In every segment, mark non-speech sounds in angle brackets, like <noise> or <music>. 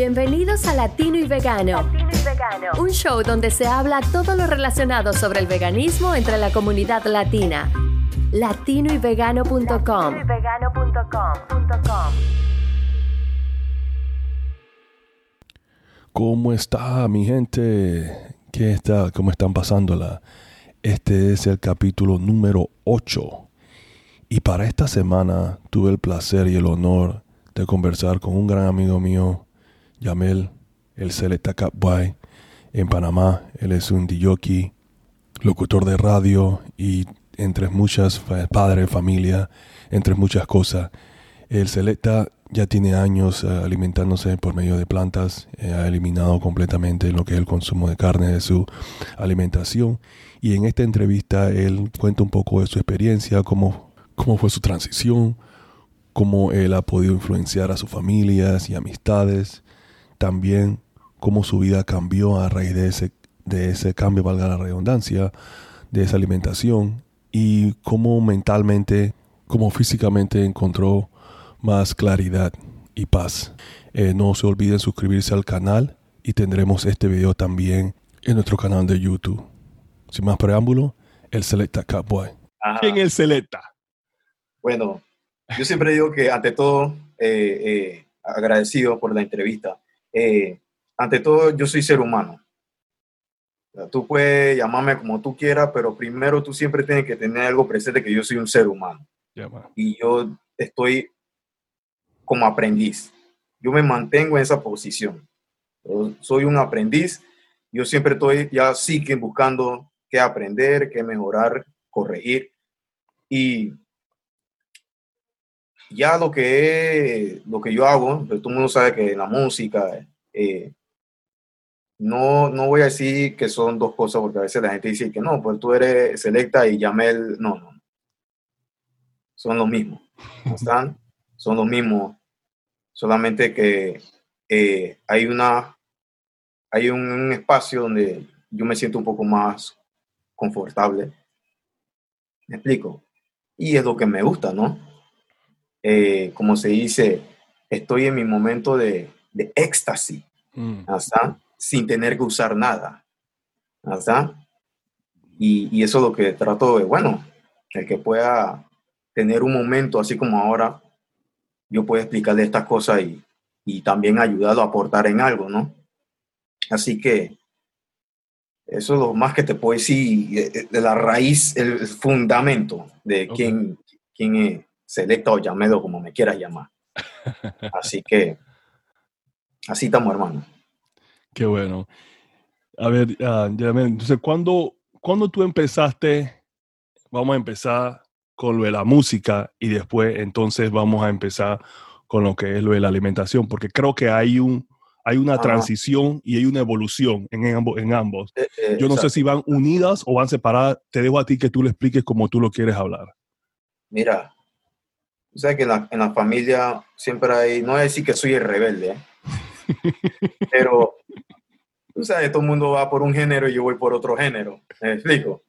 Bienvenidos a Latino y Vegano. Un show donde se habla todo lo relacionado sobre el veganismo entre la comunidad latina. Latinoyvegano.com. ¿Cómo está mi gente? ¿Qué está? ¿Cómo están pasándola? Este es el capítulo número 8. Y para esta semana tuve el placer y el honor de conversar con un gran amigo mío, Yamel, el Selecta Capway, en Panamá. Él es un DJ, locutor de radio y entre muchas, padre familia, entre muchas cosas. El Selecta ya tiene años eh, alimentándose por medio de plantas, eh, ha eliminado completamente lo que es el consumo de carne de su alimentación y en esta entrevista él cuenta un poco de su experiencia, cómo, cómo fue su transición, cómo él ha podido influenciar a sus familias y amistades, también cómo su vida cambió a raíz de ese, de ese cambio, valga la redundancia, de esa alimentación y cómo mentalmente, cómo físicamente encontró más claridad y paz. Eh, no se olviden suscribirse al canal y tendremos este video también en nuestro canal de YouTube. Sin más preámbulo, el Selecta Cowboy. ¿Quién es el Selecta? Bueno, yo siempre digo que ante todo, eh, eh, agradecido por la entrevista. Eh, ante todo, yo soy ser humano. Tú puedes llamarme como tú quieras, pero primero tú siempre tienes que tener algo presente que yo soy un ser humano. y yo estoy como aprendiz. Yo me mantengo en esa posición. soy un aprendiz. Yo siempre estoy ya sí que buscando qué aprender, qué mejorar, corregir. Y ya lo que, lo que yo hago, pues, todo el mundo sabe que la música, eh, no, no voy a decir que son dos cosas, porque a veces la gente dice que no, pues tú eres Selecta y Yamel, no, no. Son los mismos, ¿están? <laughs> Son los mismos, solamente que eh, hay una, hay un espacio donde yo me siento un poco más confortable. ¿Me explico? Y es lo que me gusta, ¿no? Eh, como se dice, estoy en mi momento de, de éxtasis, mm. sin tener que usar nada. Y, y, eso es lo que trato de, bueno, el que pueda tener un momento así como ahora, yo puedo explicarle estas cosas y, y también ayudarlo a aportar en algo, ¿no? Así que eso es lo más que te puedo decir de, la raíz, el fundamento de quién, quién es Selecta o Yamedo, como me quieras llamar. <laughs> Así que, así estamos, hermano. Qué bueno. A ver, uh, entonces, ¿cuándo, ¿cuándo tú empezaste? Vamos a empezar con lo de la música y después entonces vamos a empezar con lo que es lo de la alimentación, porque creo que hay un, hay una transición y hay una evolución en, en ambos. Eh, eh, Yo no sé si van unidas o van separadas. Te dejo a ti que tú le expliques como tú lo quieres hablar. Mira, o sea que en la, en la familia siempre hay, no voy a decir que soy el rebelde, ¿eh? <laughs> pero, tú sabes, todo el mundo va por un género y yo voy por otro género, ¿me explico?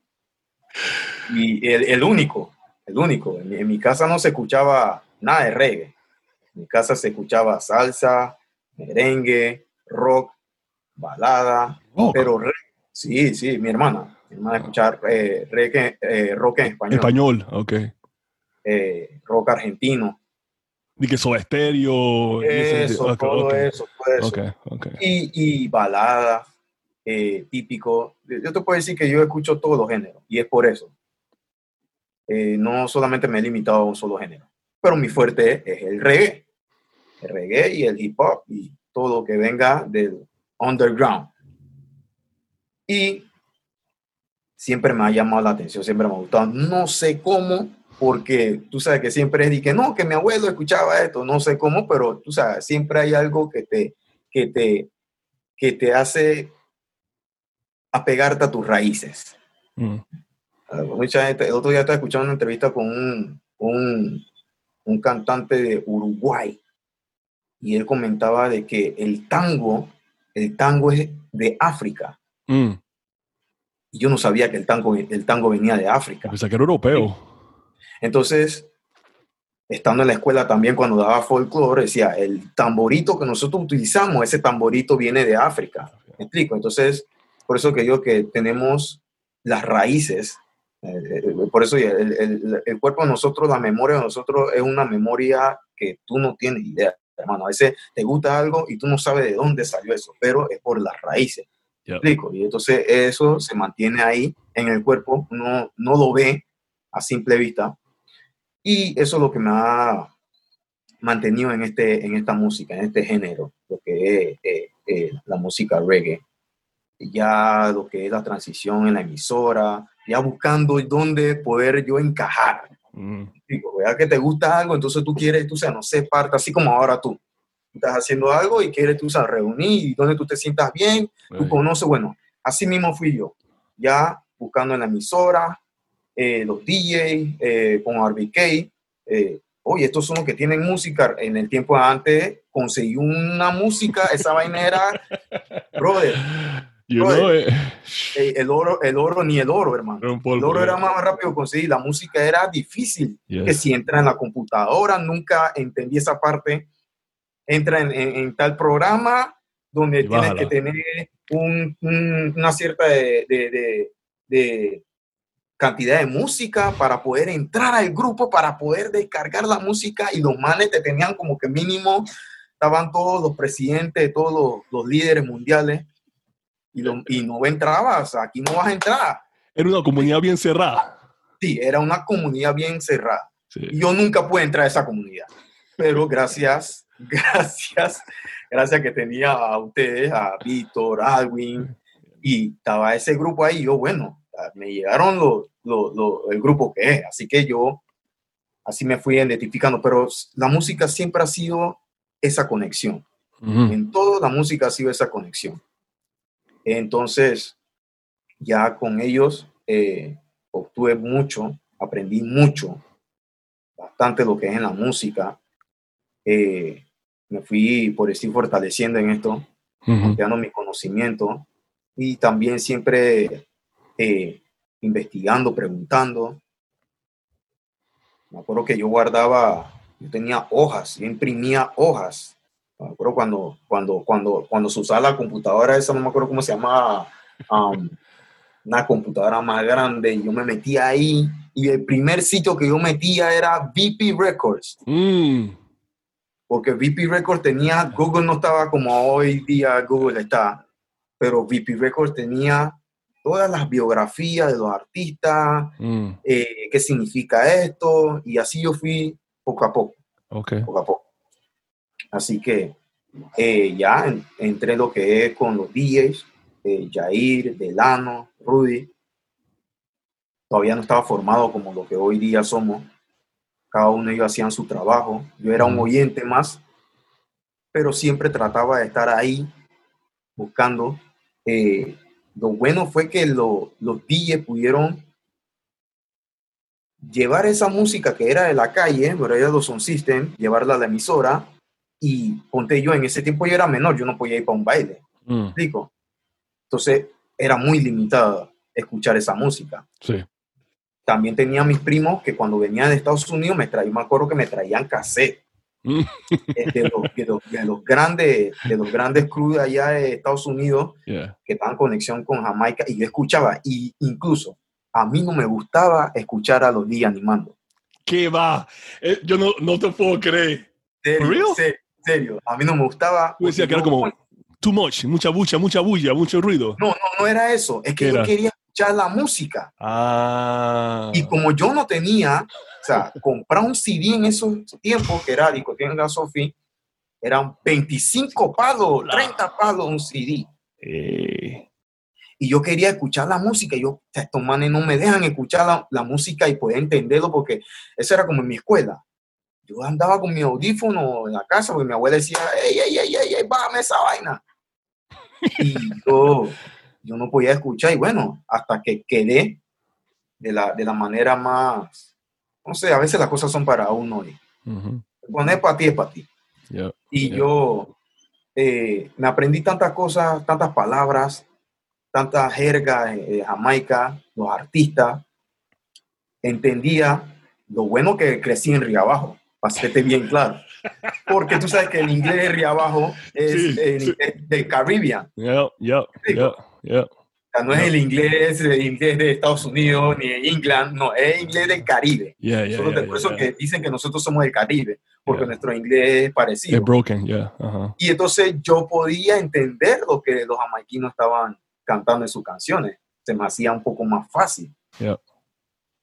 Y el, el único, el único, en mi, casa no se escuchaba nada de reggae, en mi casa se escuchaba salsa, merengue, rock, balada, pero sí, sí, mi hermana, mi hermana escuchar eh, reggae, eh, rock en español. Español, ok eh, rock argentino. Y que Soda Estéreo. Eso, todo eso, Y, y balada, eh, típico. Yo te puedo decir que yo escucho todos los géneros y es por eso. Eh, no solamente me he limitado a un solo género, pero mi fuerte es el reggae. El reggae y el hip hop y todo lo que venga del underground. Y siempre me ha llamado la atención, siempre me ha gustado. No sé cómo, porque tú sabes que siempre es de que no, que mi abuelo escuchaba esto, no sé cómo, pero tú sabes, siempre hay algo que te, que te, que te hace apegarte a tus raíces. Mm. Mucha gente, el otro día estaba escuchando una entrevista con un, un, un, cantante de Uruguay y él comentaba de que el tango, el tango es de África. Mm. Y yo no sabía que el tango, el tango venía de África. Pensaba que era europeo. Entonces, estando en la escuela también cuando daba folclore, decía, el tamborito que nosotros utilizamos, ese tamborito viene de África. ¿Me explico? Entonces, por eso que digo que tenemos las raíces. Eh, eh, por eso el, el, cuerpo de nosotros, la memoria de nosotros es una memoria que tú no tienes idea, hermano. A veces te gusta algo y tú no sabes de dónde salió eso, pero es por las raíces. ¿Me explico? Y entonces eso se mantiene ahí en el cuerpo, uno no lo ve a simple vista, y eso es lo que me ha mantenido en, este, en esta música, en este género, lo que es eh, eh, la música reggae. Ya lo que es la transición en la emisora, ya buscando dónde poder yo encajar. Mm. Digo, vea que te gusta algo, entonces tú quieres, tú sea, no sé, parte, así como ahora tú. Estás haciendo algo y quieres tú, sea, reunir y donde tú te sientas bien, tú conoces, bueno, así mismo fui yo, ya buscando en la emisora, eh, los DJs, eh, con RBK. Eh, oye, estos son los que tienen música. En el tiempo antes conseguí una música, esa vaina era, brother. <laughs> el oro, el oro ni el oro, hermano. el oro era más rápido conseguir. La música era difícil. Que si entra en la computadora, nunca entendí esa parte. Entra en, tal programa donde tienes que tener una cierta de, cantidad de música para poder entrar al grupo, para poder descargar la música y los manes te tenían como que mínimo, estaban todos los presidentes, todos los, líderes mundiales y, y no entrabas, aquí no vas a entrar. Era una comunidad bien cerrada. Sí, era una comunidad bien cerrada. Yo nunca pude entrar a esa comunidad, pero gracias, <laughs> gracias, gracias que tenía a ustedes, a Víctor, Alwin, y estaba ese grupo ahí, yo, bueno, me llegaron el grupo que es, así que yo así me fui identificando, pero la música siempre ha sido esa conexión. En toda la música ha sido esa conexión. Entonces, ya con ellos eh, obtuve mucho, aprendí mucho, bastante lo que es en la música. Eh, me fui por estar fortaleciendo en esto, ampliando mi conocimiento y también siempre eh, investigando, preguntando. Me acuerdo que yo guardaba, yo tenía hojas, yo imprimía hojas. Me acuerdo cuando, cuando, cuando, cuando se usaba la computadora esa, no me acuerdo cómo se llamaba, um, una computadora más grande, yo me metía ahí y el primer sitio que yo metía era VP Records. Mm. Porque VP Records tenía, Google no estaba como hoy día Google está, pero VP Records tenía todas las biografías de los artistas, mm. eh, qué significa esto, y así yo fui poco a poco. Poco a poco. Así que eh, ya entré lo que es con los DJs, eh, Jair, Delano, Rudy. Todavía no estaba formado como lo que hoy día somos. Cada uno de ellos hacían su trabajo. Yo era un mm. oyente más, pero siempre trataba de estar ahí buscando eh, lo bueno fue que los DJs pudieron llevar esa música que era de la calle, pero era los Son System, llevarla a la emisora y ponte yo, en ese tiempo yo era menor, yo no podía ir para un baile, mm. explico? Entonces era muy limitado escuchar esa música. Sí. También tenía mis primos que cuando venían de Estados Unidos me traían, me acuerdo que me traían cassette eh, de, los, de, los, grandes de los grandes crews allá de Estados Unidos <laughs> que estaban en conexión con Jamaica y yo escuchaba y incluso a mí no me gustaba escuchar a los días animando. ¿Qué va? Eh, yo no, no te puedo creer. ¿Serio? serio, a mí no me gustaba. Yo decía que era como too much, mucha bulla, mucha bulla, mucho ruido. No, no, no era eso. Es que yo quería escuchar la música. Ah. Y como yo no tenía o sea, <laughs> comprar un CD en esos tiempos, que era la Sofi, eran 25 palos, 30 palos un CD. Eh. Y yo quería escuchar la música. Y yo, estos manes no me dejan escuchar la, música y poder entenderlo porque eso era como en mi escuela. Yo andaba con mi audífono en la casa porque mi abuela decía, ey, ey, ey, ey, ey bájame esa vaina. Y yo, yo no podía escuchar. Y bueno, hasta que quedé de la, de la manera más no sé, a veces las cosas son para uno y poner para ti es para ti. y yo eh, me aprendí tantas cosas, tantas palabras, tantas jergas de Jamaica, los artistas. Entendía lo bueno que crecí en Río Abajo. para bien claro. Porque tú sabes que el inglés de abajo es del Caribbean. Yeah, yeah, yeah, yeah. O sea, no es el inglés, el inglés de Estados Unidos ni de England, no, es inglés del Caribe. Yeah, yeah, por eso que dicen que nosotros somos del Caribe, porque nuestro inglés es parecido. Es broken, yeah. Uh -huh. Y entonces yo podía entender lo que los jamaiquinos estaban cantando en sus canciones. Se me hacía un poco más fácil. Yeah.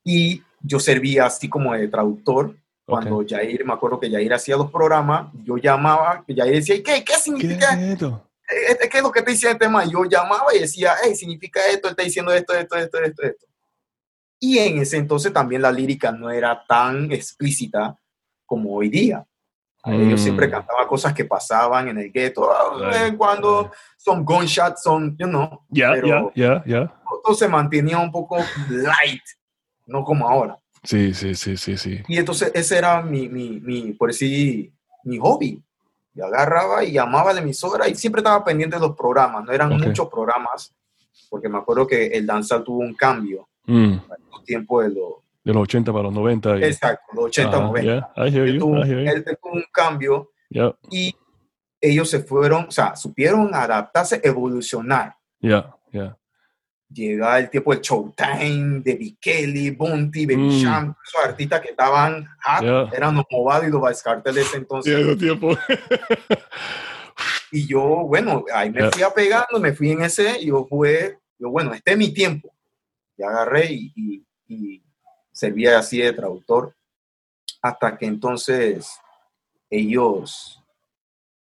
Y yo servía así como de traductor. Cuando okay. Jair, me acuerdo que Jair hacía los programas, yo llamaba, Jair decía, ¿qué, qué significa? ¿Qué es esto? ¿Qué es lo que te dice el tema? Yo llamaba y decía, hey, significa esto, él está diciendo esto, esto, esto, esto, esto. Y en ese entonces también la lírica no era tan explícita como hoy día. Mm. Yo siempre cantaba cosas que pasaban en el gueto, right. cuando right. son gunshots, son, you know. Ya, ya, ya, ya. Todo se mantenía un poco light, no como ahora. Sí, sí, sí, sí, sí. Y entonces ese era mi, mi, mi por decir, mi hobby. Yo agarraba y llamaba a la emisora y siempre estaba pendiente de los programas. No eran okay. muchos programas, porque me acuerdo que el danzal tuvo un cambio mm. en el tiempo de los... De los 80 para los 90. Y... Exacto, los 80, uh -huh. 90. Yeah, I hear you, tuvo, I hear you. Él tuvo un cambio yeah. y ellos se fueron, o sea, supieron adaptarse, evolucionar. Yeah, yeah. Llega el tiempo del Showtime, de Kelly, Bunty, Baby mm. Sham, esos artistas que estaban hot, Yeah. eran los Movado y los Vice Cartel de ese entonces. Tiempo. Y yo, bueno, ahí me Yeah. fui apegando, me fui en ese, y yo fue, yo, bueno, este es mi tiempo. Y agarré y, y, y servía así de traductor, hasta que entonces ellos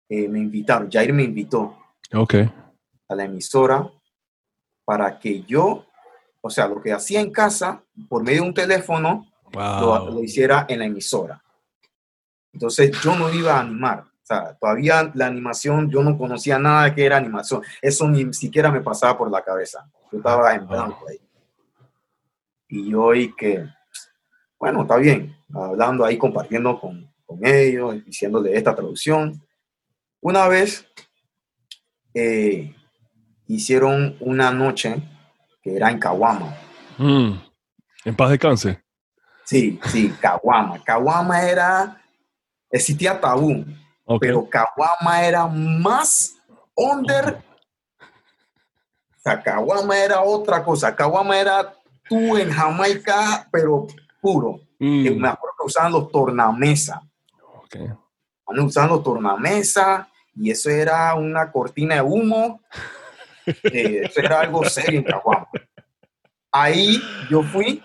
eh, me invitaron, Jair me invitó Ok. a la emisora para que yo, o sea, lo que hacía en casa, por medio de un teléfono, lo, Wow. lo hiciera en la emisora. Entonces yo no iba a animar. O sea, todavía la animación, yo no conocía nada de que era animación. Eso ni siquiera me pasaba por la cabeza. Yo estaba en blanco ahí. Y yo que, bueno, está bien, hablando ahí, compartiendo con, con ellos, diciéndole esta traducción. Una vez eh, hicieron una noche que era en Caguama. Mm. En paz descanse. Sí, sí, Caguama. Caguama era, existía tabú, Ok. pero Caguama era más under. O sea, Caguama era otra cosa. Caguama era tú en Jamaica, pero puro. Mm. Me acuerdo que usaban los tornamesa. Ok. Andan usando tornamesa y eso era una cortina de humo. Eh, eso era algo serio en Caguama. Ahí yo fui,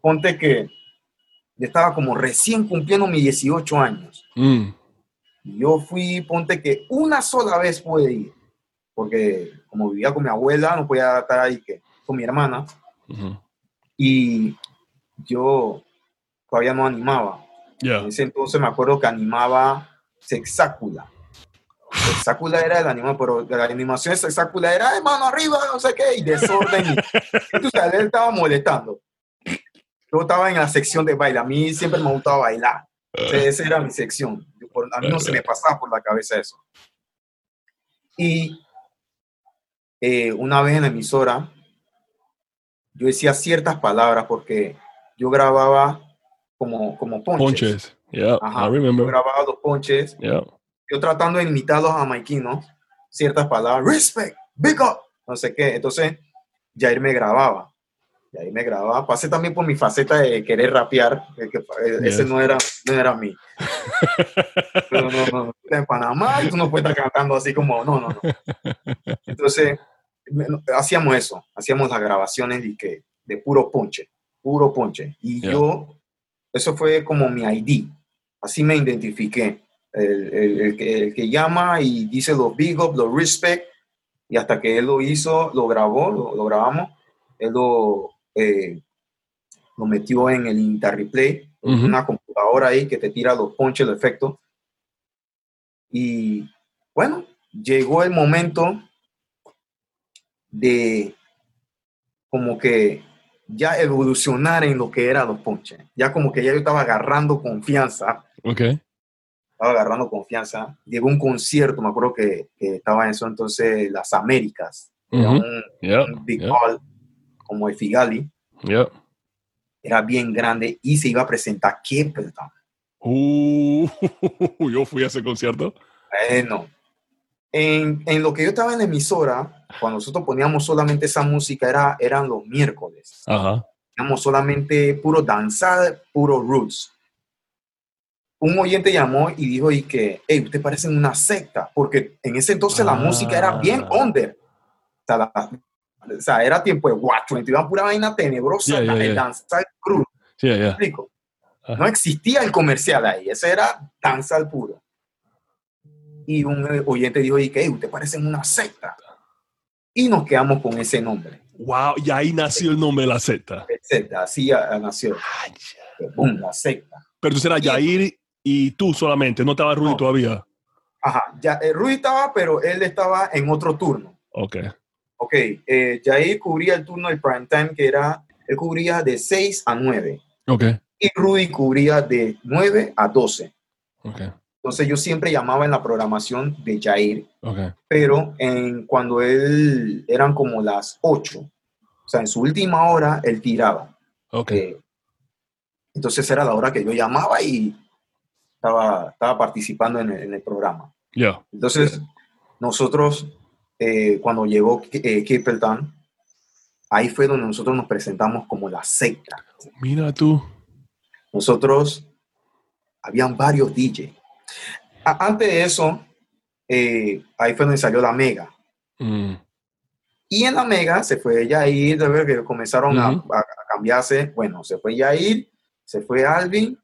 ponte que yo estaba como recién cumpliendo mis 18 años. Mm. Yo fui, ponte que una sola vez pude ir, porque como vivía con mi abuela, no podía estar ahí que, con mi hermana, Ujú. y yo todavía no animaba. Ya. En ese entonces me acuerdo que animaba Sexácula. Sexácula era el animal, pero de la animación de Sexácula era de mano arriba, no sé qué, y desorden. y, <laughs> tú sabes, él estaba molestando. Yo estaba en la sección de baile. A mí siempre me gustaba bailar. Sea, esa era mi sección. Yo A mí no se me pasaba por la cabeza eso. Y eh, una vez en la emisora, yo decía ciertas palabras porque yo grababa como, como ponches. Ponches. Yeah, Ajá, I Yo remember. grababa los ponches, Yeah. Yo tratando de imitar a los jamaiquinos, ciertas palabras, respect, big up, no sé qué. Entonces, Jair me grababa. Jair me grababa. Pasé también por mi faceta de querer rapear, que, que, eh, ese no era, no era mí. <laughs> No, no, no, no. En Panamá tú no puedes estar cantando así como, no, no, no. Entonces, hacíamos eso, hacíamos las grabaciones y que, de puro ponche, puro ponche. Y Yeah. yo, eso fue como mi ID, así me identifiqué. El, el- el que, el que llama y dice los big up, los respect, y hasta que él lo hizo, lo grabó, lo, lo grabamos, él lo, eh, lo metió en el Interreplay, Ujú. una computadora ahí que te tira los ponches, los efectos. Y bueno, llegó el momento de como que ya evolucionar en lo que eran los ponches. Ya como que ya yo estaba agarrando confianza, Ok. Estaba agarrando confianza. Llegó un concierto, me acuerdo que, que estaba en eso entonces Las Américas, era Ujú. un, Yeah. un big yeah, hall como el Figali, yeah. era bien grande y se iba a presentar Capleton. Uh, <laughs> yo fui a ese concierto. Bueno, en, en, lo que yo estaba en la emisora, cuando nosotros poníamos solamente esa música, era, eran los miércoles. Ajá. Teníamos solamente puro danzar, puro roots. Un oyente llamó y dijo y que, hey, usted parece una secta, porque en ese entonces la música era bien ah. under. O sea, era tiempo de guacho, iban pura vaina tenebrosa, el danzar cruz. explico? No existía el comercial ahí, ese era danzar puro y un eh, oyente dijo, y que usted parece una secta. Y nos quedamos con ese nombre. Wow, y ahí nació el nombre de la secta. Secta, así nació. Boom, la secta. Pero tú eras Yair y tú solamente, no estaba Rudy todavía. Ajá, ya, eh, Rudy estaba, pero él estaba en otro turno. Ok. Ok, eh, Jair cubría el turno del prime time, que era, él cubría de 6 a 9. Ok. Y Rudy cubría de 9 a 12. Ok. Entonces yo siempre llamaba en la programación de Jair, pero en, cuando él eran como las 8, o sea, en su última hora, él tiraba. Okay. Eh, entonces era la hora que yo llamaba y estaba, estaba participando en el, programa. Yeah. Entonces, nosotros, eh, cuando llegó eh, ahí fue donde nosotros nos presentamos como la secta. Mira tú. Nosotros, habían varios DJs antes de eso, eh, ahí fue donde salió la Mega. Mm. Y en la Mega se fue Yair, que comenzaron a, cambiarse. Bueno, se fue Yair, se fue Alvin,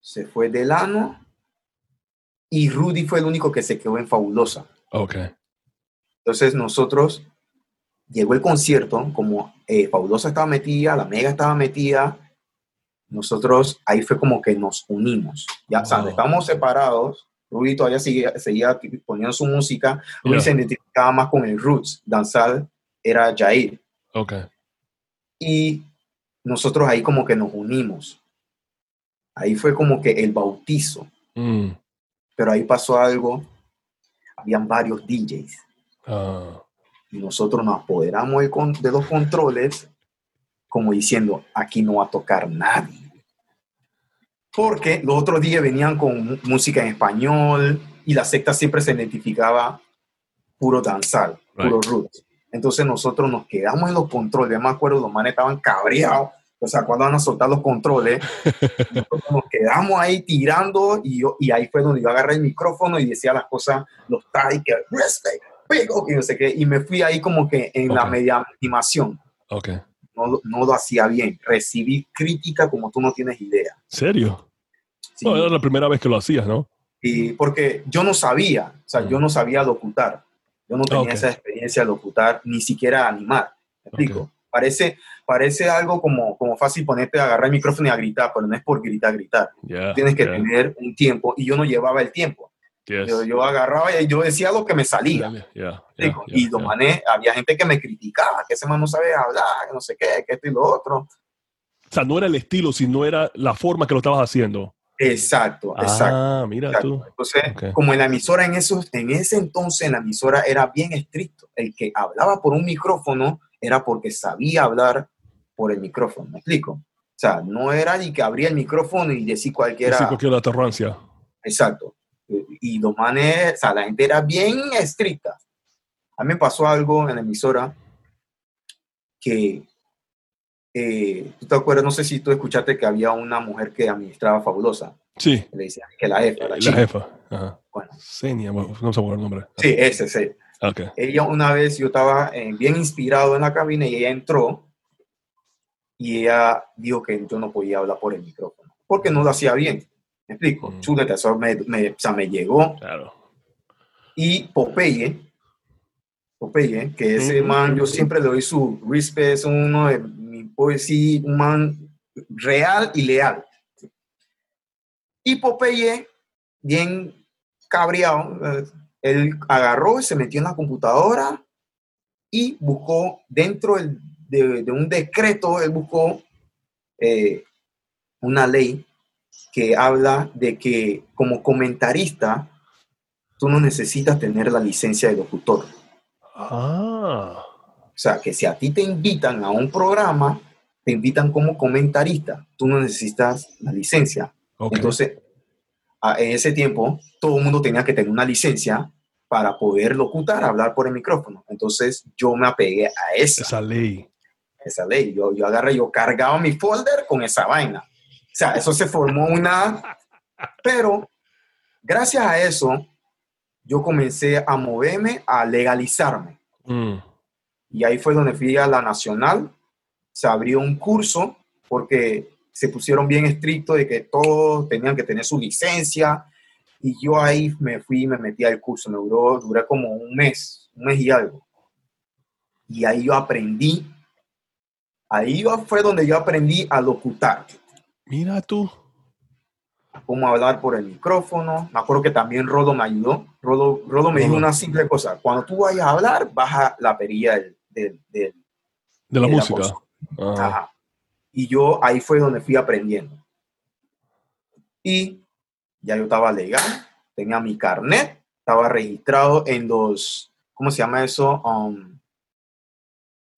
se fue Delano y Rudy fue el único que se quedó en Fabulosa. Ok. Entonces nosotros, llegó el concierto, como eh, Fabulosa estaba metida, la Mega estaba metida, nosotros ahí fue como que nos unimos. Ya, wow. estamos separados. Rudy todavía seguía, seguía poniendo su música. Rudy se identificaba más con el roots. Danzal era Jair. Ok. Y nosotros ahí como que nos unimos. Ahí fue como que el bautizo. Mm. Pero ahí pasó algo. Habían varios DJs. Ah. Y nosotros nos apoderamos de los controles como diciendo, aquí no va a tocar nadie. Porque los otros días venían con música en español y la secta siempre se identificaba puro danzar, puro roots. Entonces nosotros nos quedamos en los controles. Yo me acuerdo, los manes estaban cabreados. O sea, cuando van a soltar los controles, <laughs> nosotros nos quedamos ahí tirando y, yo, y ahí fue donde yo agarré el micrófono y decía las cosas, los que respect, y no sé qué. Y me fui ahí como que en la media animación. Okay no, lo hacía bien. Recibí crítica como tú no tienes idea. ¿Serio? No, era la primera vez que lo hacías, ¿no? Y porque yo no sabía, o sea, yo no sabía locutar. Yo no tenía esa experiencia de locutar, ni siquiera animar. ¿Me explico? Parece, parece algo como, como fácil ponerte a agarrar el micrófono y a gritar, pero no es por gritar, gritar. Tienes que tener un tiempo y yo no llevaba el tiempo. Yo, agarraba y yo decía lo que me salía. y lo mané, había gente que me criticaba, que ese man no sabe hablar, que no sé qué, que esto y lo otro. O sea, no era el estilo, sino era la forma que lo estabas haciendo. Exacto, ah, exacto. mira tú. Entonces, como en la emisora en, esos, en ese entonces, en la emisora era bien estricto. El que hablaba por un micrófono era porque sabía hablar por el micrófono. ¿Me explico? O sea, no era ni que abría el micrófono y decir cualquiera. Decir cualquier aterrancia. Exacto y los manes, o sea, la gente era bien estricta. A mí me pasó algo en la emisora que, eh, ¿tú te acuerdas? No sé si tú escuchaste que había una mujer que administraba fabulosa. Sí. Le decían que la jefa. La, la jefa. Ajá. Bueno. Senia, no sé el nombre. Sí, ese, sí. Okay. Ella una vez, yo estaba eh, bien inspirado en la cabina y ella entró y ella dijo que yo no podía hablar por el micrófono porque no lo hacía bien. ¿Me explico? Mm. Chuleta, eso me, me, o sea, me llegó. Claro. Y Popeye, Popeye, que ese man, yo siempre le doy su respect, es uno de mi poesía, un man real y leal. Y Popeye, bien cabreado, eh, él agarró y se metió en la computadora y buscó dentro de, de, un decreto, él buscó eh, una ley que habla de que como comentarista tú no necesitas tener la licencia de locutor. Ah. O sea, que si a ti te invitan a un programa, te invitan como comentarista, tú no necesitas la licencia. Entonces, en ese tiempo, todo el mundo tenía que tener una licencia para poder locutar, hablar por el micrófono. Entonces, yo me apegué a esa. Esa ley. Esa ley. Yo, yo agarré, yo cargaba mi folder con esa vaina. O sea, eso se formó una... Pero, gracias a eso, yo comencé a moverme, a legalizarme. Mm. Y ahí fue donde fui a la Nacional, se abrió un curso porque se pusieron bien estrictos de que todos tenían que tener su licencia. Y yo ahí me fui y me metí al curso. Me duró, duré como un mes, un mes y algo. Y ahí yo aprendí. Ahí fue donde yo aprendí a locutar. Mira tú. Cómo hablar por el micrófono. Me acuerdo que también Rodo me ayudó. Rodo, Rodo me dijo una simple cosa. Cuando tú vayas a hablar, baja la perilla del, de la música. Ajá. Y yo ahí fue donde fui aprendiendo. Y ya yo estaba legal, tenía mi carnet, estaba registrado en los, ¿cómo se llama eso? Um,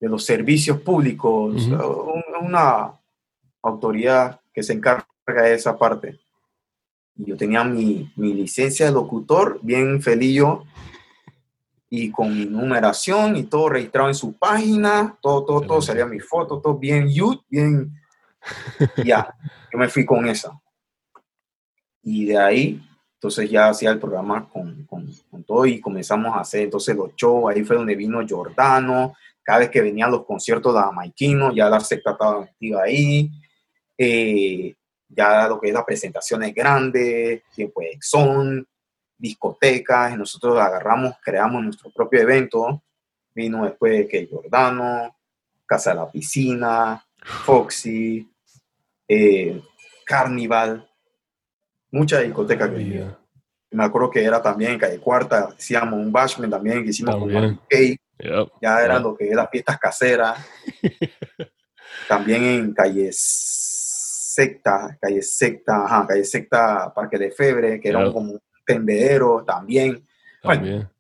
de los servicios públicos, una autoridad que se encarga de esa parte. Yo tenía mi, mi licencia de locutor, bien feliz yo, y con mi numeración y todo registrado en su página, todo, todo, todo, salía mi foto, todo bien, bien, <laughs> ya, yo me fui con esa. Y de ahí, entonces ya hacía el programa con, con, todo y comenzamos a hacer entonces los shows, ahí fue donde vino Jordano, cada vez que venían los conciertos de Jamaiquino, ya la secta estaba activa ahí, eh, ya lo que es las presentaciones grandes, tiempo de Exxon, discotecas, y nosotros agarramos, creamos nuestro propio evento. Vino después que Jordano, Casa de la Piscina, Foxy, eh, Carnival, muchas discotecas Me acuerdo que era también en Calle Cuarta, hacíamos un bashment también que hicimos con ya eran lo que es las fiestas caseras. <laughs> también en Calle Secta, Calle Secta, ajá, Calle Secta, Parque de Febre, que era como tendedero también. Bueno,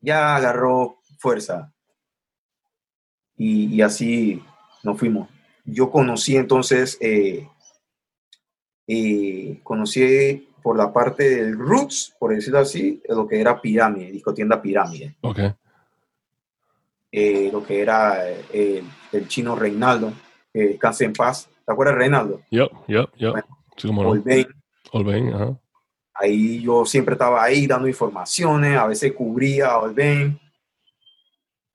ya agarró fuerza. Y, así nos fuimos. Yo conocí entonces, eh, eh, conocí por la parte del Roots, por decirlo así, lo que era Pirámide, discotienda Pirámide. Ok. Eh, lo que era el chino Reinaldo, que en paz. ¿Te acuerdas, Reinaldo? Yo, yo, yo. Ahí yo siempre estaba ahí dando informaciones, a veces cubría a.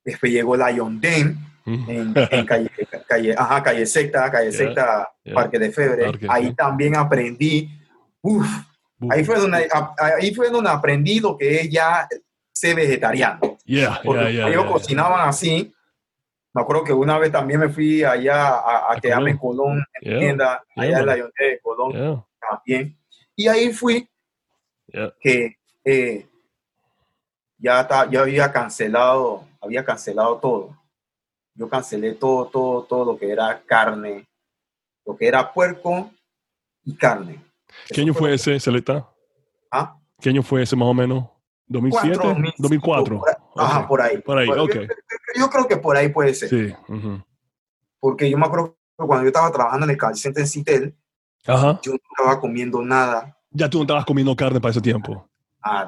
Después llegó Lion Den en, en calle, calle, ajá, calle Secta, calle Secta, Parque de Febre. ahí también aprendí. Uf, ahí, fue donde, ahí fue donde aprendí lo que es ya ser vegetariano. Yeah, Porque ellos cocinaban así. Me acuerdo que una vez también me fui allá a, a quedarme en Colón, en tienda, allá en la de Colón también. Y ahí fui que eh, ya, ya había cancelado, había cancelado todo. Yo cancelé todo, todo, todo lo que era carne, lo que era puerco y carne. ¿Qué año fue, ese, Celeta? ¿Ah? ¿Qué año fue ese más o menos? ¿2007? 2004. Ajá, por ahí. Por ahí, yo, creo que por ahí puede ser. Sí. Porque yo me acuerdo que cuando yo estaba trabajando en el call center en Citel, Ajá. yo no estaba comiendo nada ya tú no estabas comiendo carne para ese tiempo. Ah,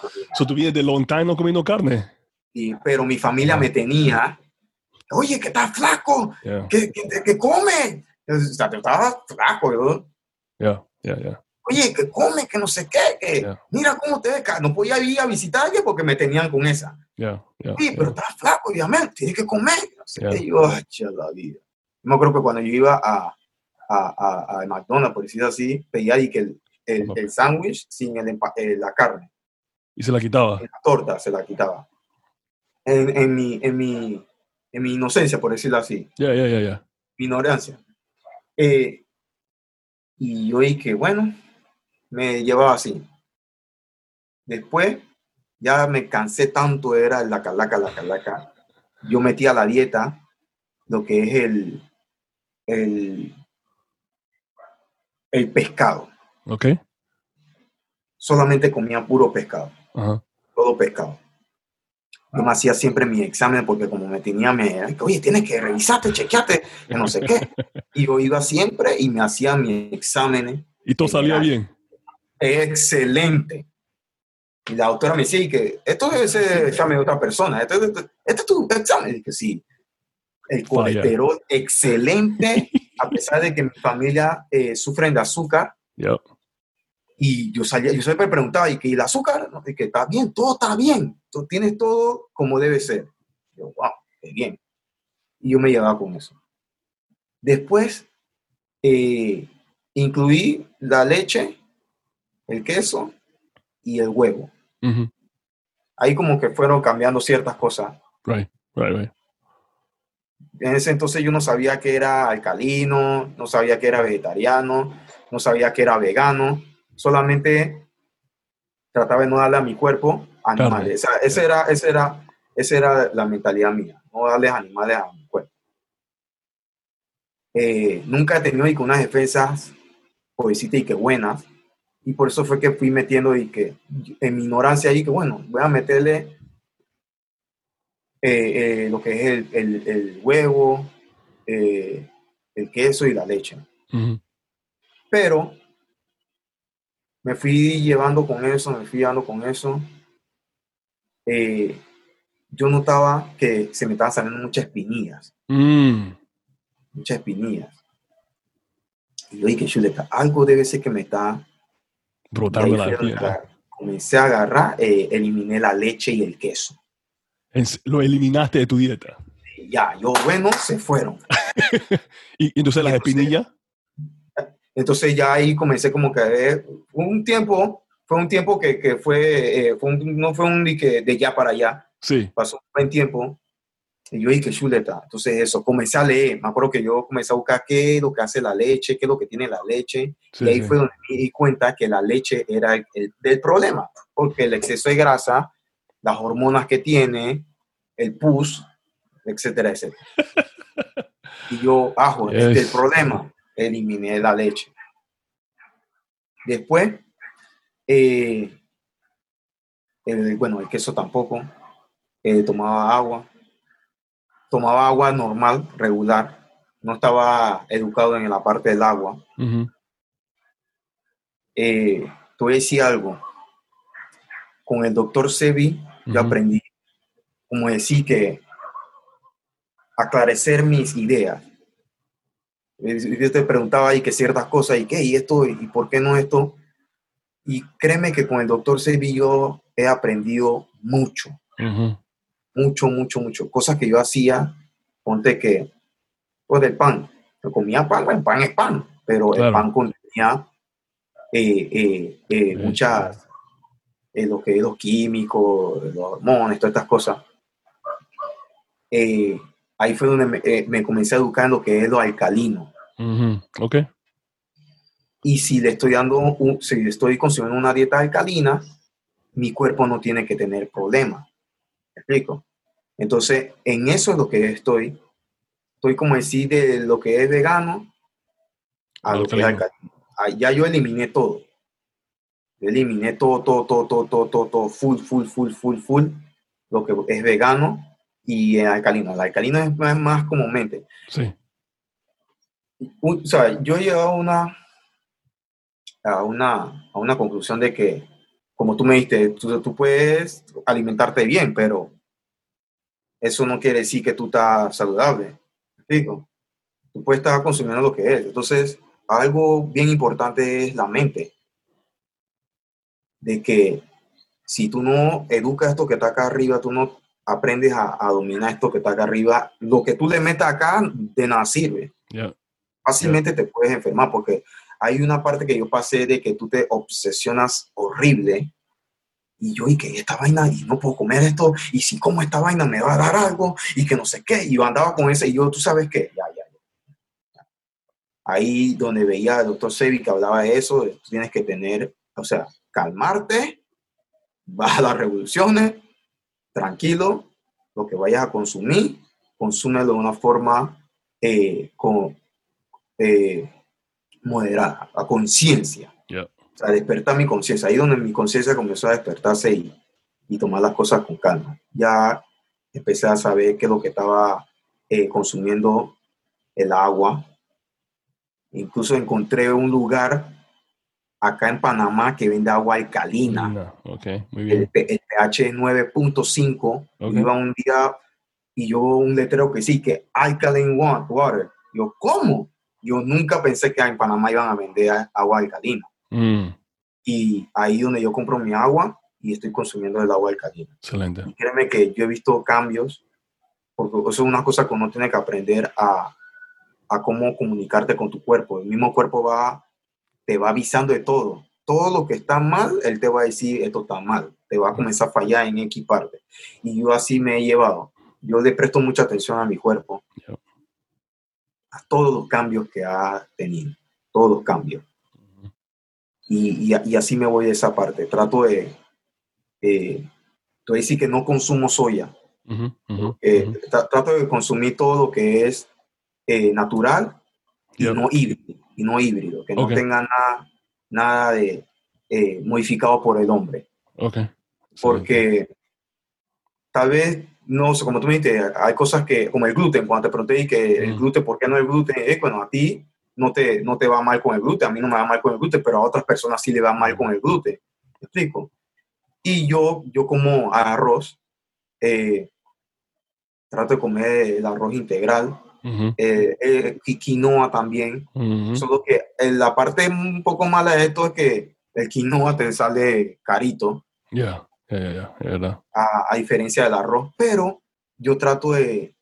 wow. So, ¿Tú vienes de long time no comiendo carne? Sí, pero mi familia me tenía. Oye, que estás flaco, que, que, come. O sea, yo estaba flaco, yo. Ya, ya, ya. Oye, que come, que no sé qué, que mira cómo te ves. No podía ir a visitar porque me tenían con esa. Ya, ya. sí, pero estás flaco, obviamente, tienes que comer. No sé qué. Yo, la vida. Yo me acuerdo que cuando yo iba a, a, a, a McDonald's, por decirlo así, pedía ahí que el, el, sándwich sin el, eh, la carne. ¿Y se la quitaba? la torta se la quitaba. En, en, mi, en, mi, en mi inocencia, por decirlo así. Ya, ya, ya, ya. Mi ignorancia. Eh, y yo que bueno, me llevaba así. Después, ya me cansé tanto, era la calaca, la calaca. Yo metí a la dieta lo que es el, el, el pescado. Ok. Solamente comía puro pescado. Todo pescado. Yo me hacía siempre mi examen porque como me tenía, me oye, tienes que revisarte, chequearte, que no sé qué. <laughs> Y yo iba siempre y me hacía mi examen Y todo salía bien. Excelente. Y la doctora me decía que esto es el examen de otra persona. Este, es tu examen. Y dije, sí. El colesterol excelente, a pesar de que mi familia eh, sufre de azúcar. Y yo salía, yo siempre preguntaba, ¿y que el azúcar? Y que está bien, todo está bien. Tú tienes todo como debe ser. yo, wow, qué bien. Y yo me llevaba con eso. Después, eh, incluí la leche, el queso y el huevo. Ahí como que fueron cambiando ciertas cosas. Right, right, right. En ese entonces yo no sabía que era alcalino, no sabía que era vegetariano, no sabía que era vegano, solamente trataba de no darle a mi cuerpo animales. Esa, era, esa, era, esa era la mentalidad mía, no darles animales a mi cuerpo. Eh, nunca he tenido unas defensas, pues y que buenas, y por eso fue que fui metiendo y que en mi ignorancia ahí que bueno, voy a meterle eh, eh, lo que es el, huevo, eh, el queso y la leche. Pero me fui llevando con eso, me fui llevando con eso. yo notaba que se me estaban saliendo muchas espinillas. Mm. Muchas espinillas. Y yo dije, chuleta, algo debe ser que me está La. Comencé a agarrar, eh, eliminé la leche y el queso. lo eliminaste de tu dieta. Ya, yo, bueno, se fueron. <laughs> ¿Y entonces las espinillas? Entonces ya ahí comencé como que ver, un tiempo, fue un tiempo que, que fue, eh, no fue un de, de ya para allá. Sí. Pasó un buen tiempo y yo dije, chuleta. Entonces eso, comencé a leer. Me acuerdo que yo comencé a buscar qué es lo que hace la leche, qué es lo que tiene la leche. y ahí fue donde me di cuenta que la leche era el, del problema. Porque el exceso de grasa, las hormonas que tiene, el pus, etcétera, etcétera. y yo, ajo, este es el problema. Eliminé la leche. Después, eh, bueno, el queso tampoco. Eh, tomaba agua tomaba agua normal, regular, no estaba educado en la parte del agua. Eh, te voy a decir algo. Con el doctor Sebi, yo aprendí, como decir que aclarecer mis ideas. Yo te preguntaba ahí que ciertas cosas, y qué, y esto, y por qué no esto. Y créeme que con el doctor Sebi yo he aprendido mucho mucho, mucho, mucho. Cosas que yo hacía, ponte que, pues del pan, yo comía pan, el pan es pan, pero el pan contenía eh, eh, eh, muchas, lo que es los químicos, los hormonas, todas estas cosas. ahí fue donde me, me, comencé a educar en lo que es lo alcalino. Ok. Y si le estoy dando, un, si estoy consumiendo una dieta alcalina, mi cuerpo no tiene que tener problemas. ¿Me explico? Entonces, en eso es lo que estoy. Estoy como decir de lo que es vegano a lo que es alcalino. Ya yo eliminé todo. eliminé todo, todo, todo, todo, todo, todo, todo, full, full, full, full, full, lo que es vegano y alcalino. El alcalino es más, más comúnmente. Sí. O sea, yo he llegado a una, a una, a una conclusión de que, como tú me dijiste, tú, tú puedes alimentarte bien, pero eso no quiere decir que tú estás saludable. Digo, tú puedes estar consumiendo lo que es. Entonces, algo bien importante es la mente. De que si tú no educas esto que está acá arriba, tú no aprendes a, dominar esto que está acá arriba, lo que tú le metas acá de nada sirve. Fácilmente te puedes enfermar porque hay una parte que yo pasé de que tú te obsesionas horrible y yo, y que esta vaina, y no puedo comer esto, y si como esta vaina me va a dar algo, y que no sé qué. Y yo andaba con ese, y yo, tú sabes qué, ya, ya, ya. Ahí donde veía al doctor Sebi que hablaba de eso, tú tienes que tener, o sea, calmarte, baja las revoluciones, tranquilo, lo que vayas a consumir, consúmelo de una forma eh, con, eh, moderada, a conciencia o sea, despertar mi conciencia. Ahí donde mi conciencia comenzó a despertarse y, y, tomar las cosas con calma. Ya empecé a saber qué es lo que estaba eh, consumiendo el agua. Incluso encontré un lugar acá en Panamá que vende agua alcalina. Okay, muy bien. El, pH es 9.5. Iba un día y yo un letrero que sí, que alkaline water. Yo, ¿cómo? Yo nunca pensé que en Panamá iban a vender agua alcalina. Mm. Y ahí donde yo compro mi agua y estoy consumiendo el agua alcalina. Excelente. Y créeme que yo he visto cambios, porque eso es una cosa que uno tiene que aprender a, a cómo comunicarte con tu cuerpo. El mismo cuerpo va, te va avisando de todo. Todo lo que está mal, él te va a decir, esto está mal. Te va a comenzar a fallar en equiparte. Y yo así me he llevado. Yo le presto mucha atención a mi cuerpo. A todos los cambios que ha tenido. Todos los cambios. Y, y, así me voy de esa parte. Trato de... Eh, decir que no consumo soya. trato de consumir todo lo que es eh, natural y, no híbrido, y no híbrido, que no tenga nada, nada de eh, modificado por el hombre. Okay. Porque tal vez, no sé, como tú me dijiste, hay cosas que, como el gluten, cuando te pregunté que el gluten, ¿por qué no el gluten? Eh, bueno, a ti no te, no te va mal con el gluten, a mí no me va mal con el gluten, pero a otras personas sí le va mal con el gluten. ¿Me explico? Y yo, yo como arroz, trato de comer el arroz integral, eh, eh, y quinoa también. Solo que eh, la parte un poco mala de esto es que el quinoa te sale carito. Ya, a, diferencia del arroz. Pero yo trato de,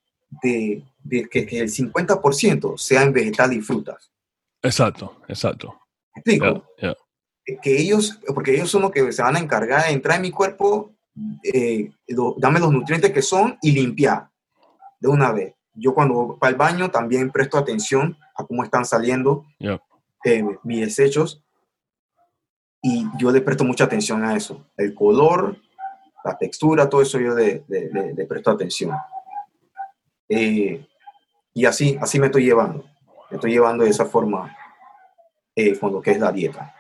de, que, el 50% sea en vegetal y frutas. Exacto, exacto. explico? Que ellos, porque ellos son los que se van a encargar de entrar en mi cuerpo, dame los nutrientes que son y limpiar de una vez yo cuando voy para el baño también presto atención a cómo están saliendo eh, mis desechos y yo le presto mucha atención a eso. El color, la textura, todo eso yo le, presto atención. Eh, y así, así me estoy llevando. Me estoy llevando de esa forma eh, con lo que es la dieta.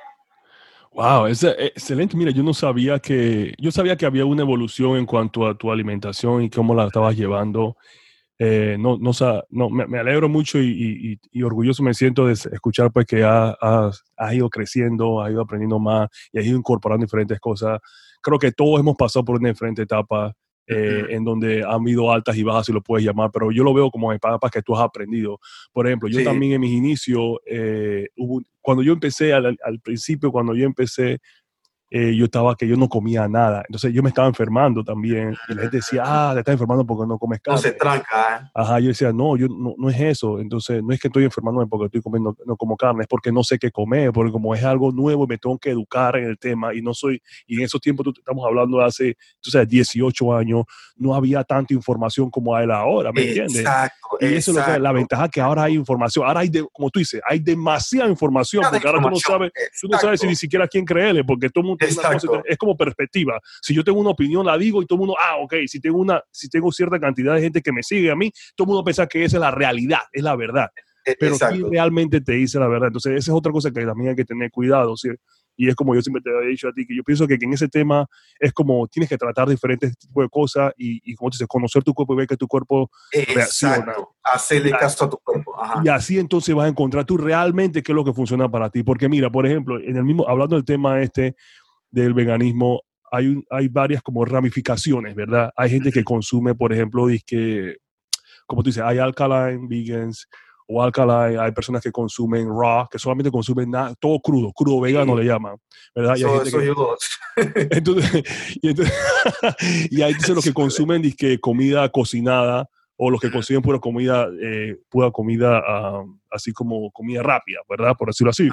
Wow, es excelente. Mira, yo no sabía que, yo sabía que había una evolución en cuanto a tu alimentación y cómo la estabas llevando. Eh, no, no, no me, alegro mucho y, orgulloso me siento de escuchar pues que has ha, ido creciendo, has ido aprendiendo más y has ido incorporando diferentes cosas. Creo que todos hemos pasado por una diferente etapa eh, en donde han habido altas y bajas, si lo puedes llamar, pero yo lo veo como etapas que tú has aprendido. Por ejemplo, yo también en mis inicios, eh, cuando yo empecé, al, al, principio, cuando yo empecé, eh, yo estaba que yo no comía nada. Entonces yo me estaba enfermando también. Y la gente decía, ah, te estás enfermando porque no comes carne. No se tranca, ¿eh? Ajá, yo decía, no, yo, no, no es eso. Entonces no es que estoy enfermándome porque estoy comiendo, no como carne, es porque no sé qué comer, porque como es algo nuevo me tengo que educar en el tema y no soy, y en esos tiempos tú, estamos hablando de hace, tú sabes, 18 años, no había tanta información como hay ahora, ¿me entiendes? Exacto. Y eso es lo que, la ventaja que ahora hay información. Ahora hay, de, como tú dices, hay demasiada información, porque ahora tú no sabes, tú no sabes si ni siquiera quién creerle, porque todo el mundo es como perspectiva. Si yo tengo una opinión, la digo y todo el mundo, ah, ok, si tengo, una, si tengo cierta cantidad de gente que me sigue a mí, todo el mundo piensa que esa es la realidad, es la verdad. E, Pero ¿quién realmente te dice la verdad? Entonces, esa es otra cosa que también hay que tener cuidado. ¿sí? Y es como yo siempre te había dicho a ti, que yo pienso que, en ese tema es como tienes que tratar diferentes tipos de cosas y, y como dices, conocer tu cuerpo y ver que tu cuerpo reacciona. Hacerle caso a tu cuerpo. Y así entonces vas a encontrar tú realmente qué es lo que funciona para ti. Porque mira, por ejemplo, en el mismo, hablando del tema este, del veganismo, hay, hay varias como ramificaciones, ¿verdad? Hay gente que consume, por ejemplo, que, como tú dices, hay alkaline vegans o alkaline, hay personas que consumen raw, que solamente consumen nada, todo crudo, crudo vegano le llaman, ¿verdad? Y hay, gente que, <laughs> <laughs> entonces, y, entonces, <laughs> y hay los que consumen que comida cocinada o los que consumen pura comida, eh, pura comida ah, así como comida rápida, ¿verdad? Por decirlo así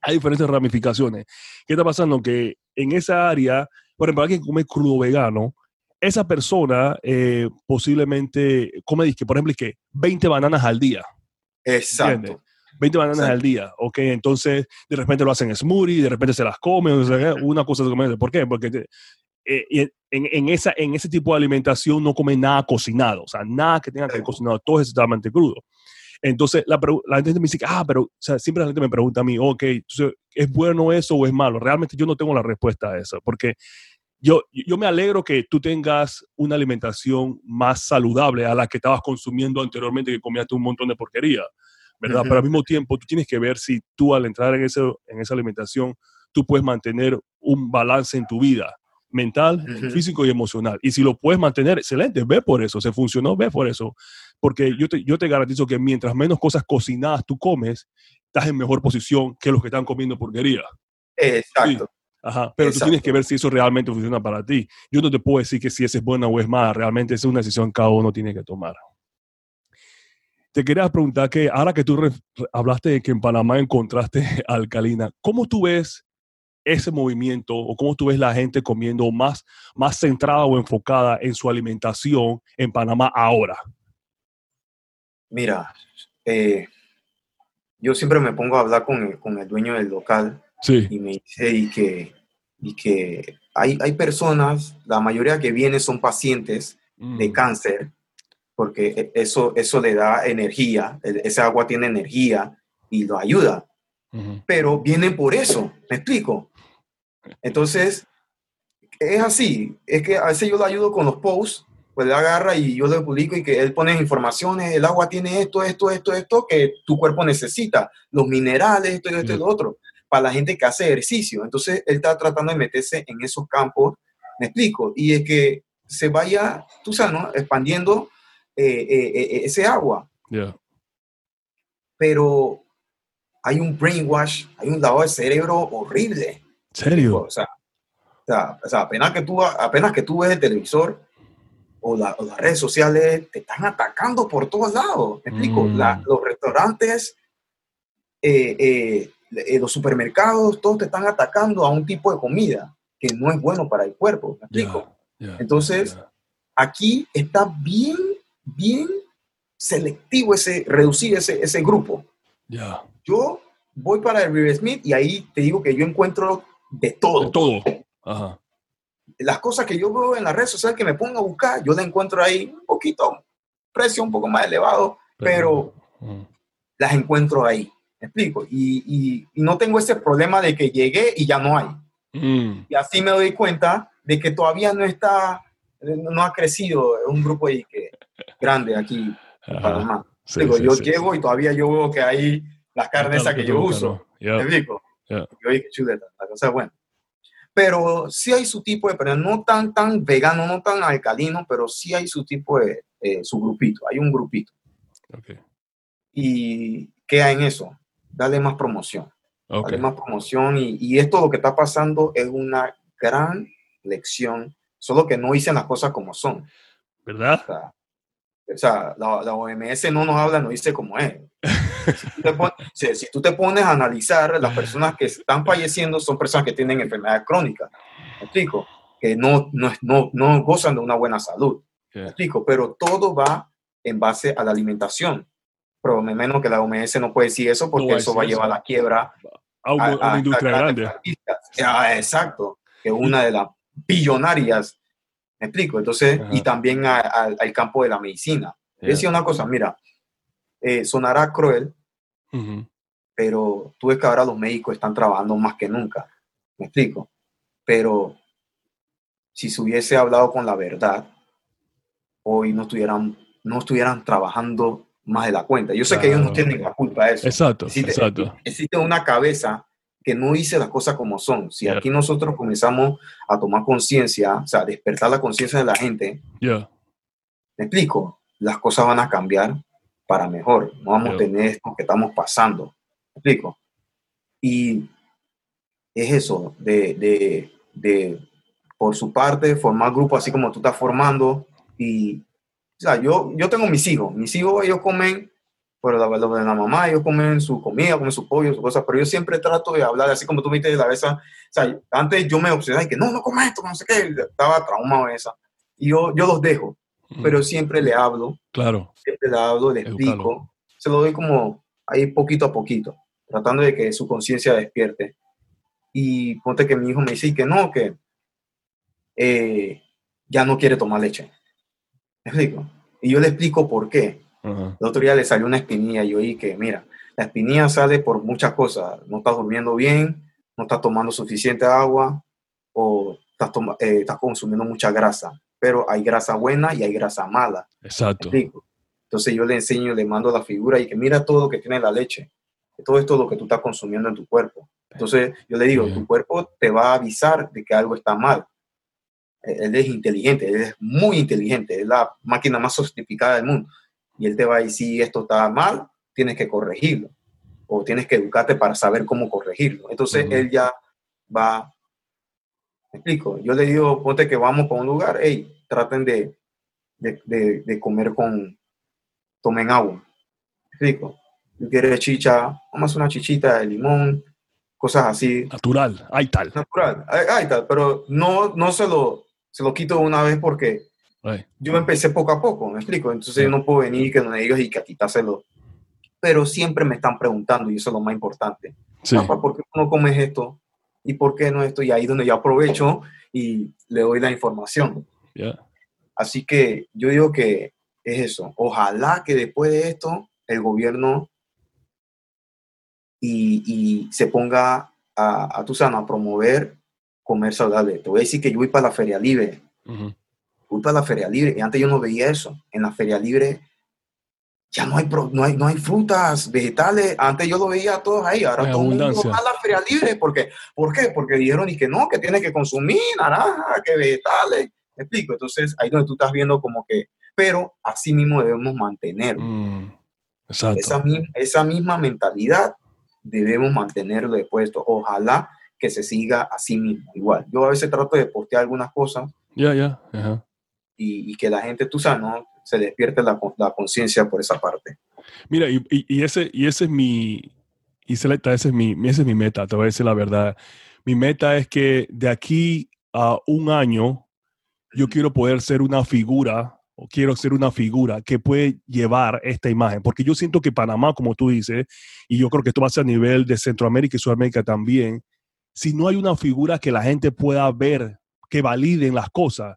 hay diferentes ramificaciones. ¿Qué está pasando? Que en esa área, por ejemplo, alguien come crudo vegano, esa persona eh, posiblemente come, por ejemplo, que 20 bananas al día. Exacto. 20 bananas al día, ok, entonces de repente lo hacen smoothie, de repente se las comen, una cosa se come, ¿por qué? Porque eh, en, esa, en ese tipo de alimentación no come nada cocinado, o sea, nada que tenga que ser cocinado, todo es totalmente crudo. Entonces, la, la, gente me dice, ah, pero o sea, siempre la gente me pregunta a mí, ok, ¿es bueno eso o es malo? Realmente yo no tengo la respuesta a eso, porque yo, yo me alegro que tú tengas una alimentación más saludable a la que estabas consumiendo anteriormente, que comías un montón de porquería. ¿verdad? Pero al mismo tiempo, tú tienes que ver si tú al entrar en, ese, en esa alimentación, tú puedes mantener un balance en tu vida mental, físico y emocional. Y si lo puedes mantener, excelente, ve por eso, se funcionó, ve por eso. Porque yo te, yo te garantizo que mientras menos cosas cocinadas tú comes, estás en mejor posición que los que están comiendo porquería. Exacto. Ajá, pero tú tienes que ver si eso realmente funciona para ti. Yo no te puedo decir que si esa es buena o es mala, realmente es una decisión que cada uno tiene que tomar. Te quería preguntar que ahora que tú hablaste de que en Panamá encontraste <laughs> alcalina, ¿cómo tú ves ese movimiento o cómo tú ves la gente comiendo más, más centrada o enfocada en su alimentación en Panamá ahora? Mira, eh, yo siempre me pongo a hablar con el, con el dueño del local y me dice y que, y que hay, hay personas, la mayoría que vienen son pacientes de mm. cáncer, porque e, eso, eso le da energía, esa agua tiene energía y lo ayuda. Pero vienen por eso, ¿me explico? Entonces, es así, es que a veces yo lo ayudo con los posts, pues le agarra y yo le publico y que él pone informaciones, el agua tiene esto, esto, esto, esto, que tu cuerpo necesita, los minerales, esto, esto, y lo otro para la gente que hace ejercicio. Entonces, él está tratando de meterse en esos campos, me explico, y es que se vaya, tú sabes, ¿no? expandiendo eh, eh, eh, ese agua. Pero hay un brainwash, hay un lavado de cerebro horrible. ¿Serio? O sea, o sea, apenas, que tú, apenas que tú ves el televisor o, las redes sociales, te están atacando por todos lados. Me explico, mm. los restaurantes eh, eh, los supermercados, todos te están atacando a un tipo de comida que no es bueno para el cuerpo, ¿me explico? Entonces, aquí está bien, bien selectivo ese, reducir ese, ese grupo. Yo voy para el River Smith y ahí te digo que yo encuentro de todo. De todo. Las cosas que yo veo en las redes sociales que me pongo a buscar, yo la encuentro ahí un poquito, precio un poco más elevado, pero, las encuentro ahí. ¿Me explico? Y, y, no tengo ese problema de que llegué y ya no hay. Mm. Y así me doy cuenta de que todavía no está, no ha crecido un grupo ahí que, grande aquí en Panamá. Digo, yo llego y todavía yo veo que hay las carnes que, yo uso. ¿Me explico? Yeah. Yo chuleta, la cosa es buena. Pero sí hay su tipo de, pero no tan, tan vegano, no tan alcalino, pero sí hay su tipo de, eh, su grupito, hay un grupito. Okay. ¿Y qué hay en eso? dale más promoción. Dale más promoción y, y, esto lo que está pasando es una gran lección, solo que no dicen las cosas como son. ¿Verdad? O sea, la, OMS no nos habla, no dice cómo es. <laughs> Si tú, te pones, a analizar, las personas que están falleciendo son personas que tienen enfermedades crónicas. ¿Me explico? Que no, no, no, no gozan de una buena salud. ¿Me explico? Pero todo va en base a la alimentación pero me menos que la OMS no puede decir eso porque eso va a llevar a la quiebra a una, industria grande. exacto, que una de las billonarias, me explico, entonces, y también al campo de la medicina. Decía una cosa, mira, eh, sonará cruel, pero tú ves que ahora los médicos están trabajando más que nunca, me explico, pero si se hubiese hablado con la verdad, hoy no estuvieran, no estuvieran trabajando más de la cuenta. Yo sé que ellos no tienen la culpa de eso. Exacto, existe, exacto. Existe una cabeza que no dice las cosas como son. Si aquí nosotros comenzamos a tomar conciencia, o sea, despertar la conciencia de la gente, yeah. me explico, las cosas van a cambiar para mejor. No vamos a tener esto que estamos pasando. ¿Me explico? Y es eso, de, de, de, por su parte, formar grupos así como tú estás formando y o sea, yo, yo tengo mis hijos, mis hijos ellos comen, pero la verdad de la mamá, ellos comen su comida, comen su pollo, sus cosas, pero yo siempre trato de hablar, así como tú me dices, la vez, o sea, antes yo me obsesionaba y que no, no comas esto, no sé qué, estaba traumado esa. Y yo, yo los dejo, pero siempre le hablo. Claro. Siempre le hablo, le explico. Se lo doy como ahí poquito a poquito, tratando de que su conciencia despierte. Y ponte que mi hijo me dice que no, que eh, ya no quiere tomar leche. <laughs> ¿Me explico? Y yo le explico por qué. El otro día le salió una espinilla y yo oí que, mira, la espinilla sale por muchas cosas. No estás durmiendo bien, no estás tomando suficiente agua o estás, eh, estás consumiendo mucha grasa. Pero hay grasa buena y hay grasa mala. Exacto. Entonces yo le enseño, le mando la figura y que mira todo lo que tiene la leche. Todo esto es lo que tú estás consumiendo en tu cuerpo. Entonces yo le digo, tu cuerpo te va a avisar de que algo está mal. E-, él es inteligente, él es muy inteligente, es la máquina más sofisticada del mundo. Y él te va a decir, si esto está mal, tienes que corregirlo. O tienes que educarte para saber cómo corregirlo. Entonces él ya va, me explico, yo le digo, ponte que vamos para un lugar, hey, traten de, de, de, comer con, tomen agua. ¿Me explico? Si quieres chicha, vamos una chichita de limón, cosas así. Natural, hay tal. Natural, hay, tal, pero no, no se lo, se lo quito una vez porque yo empecé poco a poco, me explico. Entonces yo no puedo venir y que no me digas y que quitárselo. Pero siempre me están preguntando y eso es lo más importante. Sí. Papá, ¿por qué no comes esto? ¿Y por qué no esto? Y ahí donde yo aprovecho y le doy la información. Así que yo digo que es eso. Ojalá que después de esto el gobierno y, se ponga a, a tu sano a promover comer saludable. Te voy a decir que yo voy para la feria libre. Voy para la feria libre. Y antes yo no veía eso. En la feria libre ya no hay, no hay, no hay frutas, vegetales. Antes yo lo veía todos ahí. Ahora todo el mundo va a la feria libre. Porque, ¿Por qué? Porque dijeron y que no, que tiene que consumir naranja, que vegetales. ¿Me explico? Entonces ahí donde tú estás viendo como que, pero así mismo debemos mantener. Mm, esa, esa misma mentalidad debemos mantenerlo de puesto. Ojalá que se siga así mismo, igual. Yo a veces trato de postear algunas cosas. Ya, ya. Y, que la gente, tú sabes, ¿no? Se despierte la, la conciencia por esa parte. Mira, y, y, ese, y ese es mi, y ese es mi, ese es mi meta, te voy a decir la verdad. Mi meta es que de aquí a un año yo quiero poder ser una figura o quiero ser una figura que puede llevar esta imagen, porque yo siento que Panamá, como tú dices, y yo creo que esto va a ser a nivel de Centroamérica y Sudamérica también, si no hay una figura que la gente pueda ver, que validen las cosas,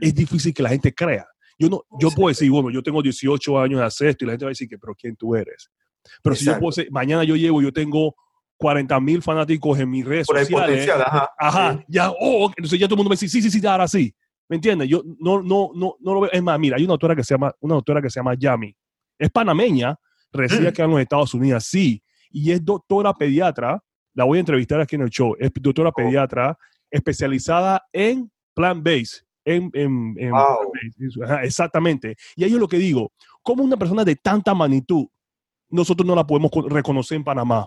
es difícil que la gente crea. Yo, no, yo puedo decir, bueno, yo tengo 18 años de hacer esto y la gente va a decir que, pero ¿quién tú eres? Pero si yo puedo decir, mañana yo llego, yo tengo 40 mil fanáticos en mis redes sociales. ajá. Ajá, ya, oh, entonces ya todo el mundo me dice, sí, sí, sí, ahora sí. ¿Me entiendes? Yo no, no, no, no lo veo. Es más, mira, hay una autora que se llama, una autora que se llama Yami. Es panameña, reside mm. en los Estados Unidos, sí. Y es doctora pediatra. La voy a entrevistar aquí en el show. Es doctora oh. pediatra especializada en plant-based. En, en, exactamente. Y ahí es lo que digo. ¿Cómo una persona de tanta magnitud nosotros no la podemos reconocer en Panamá?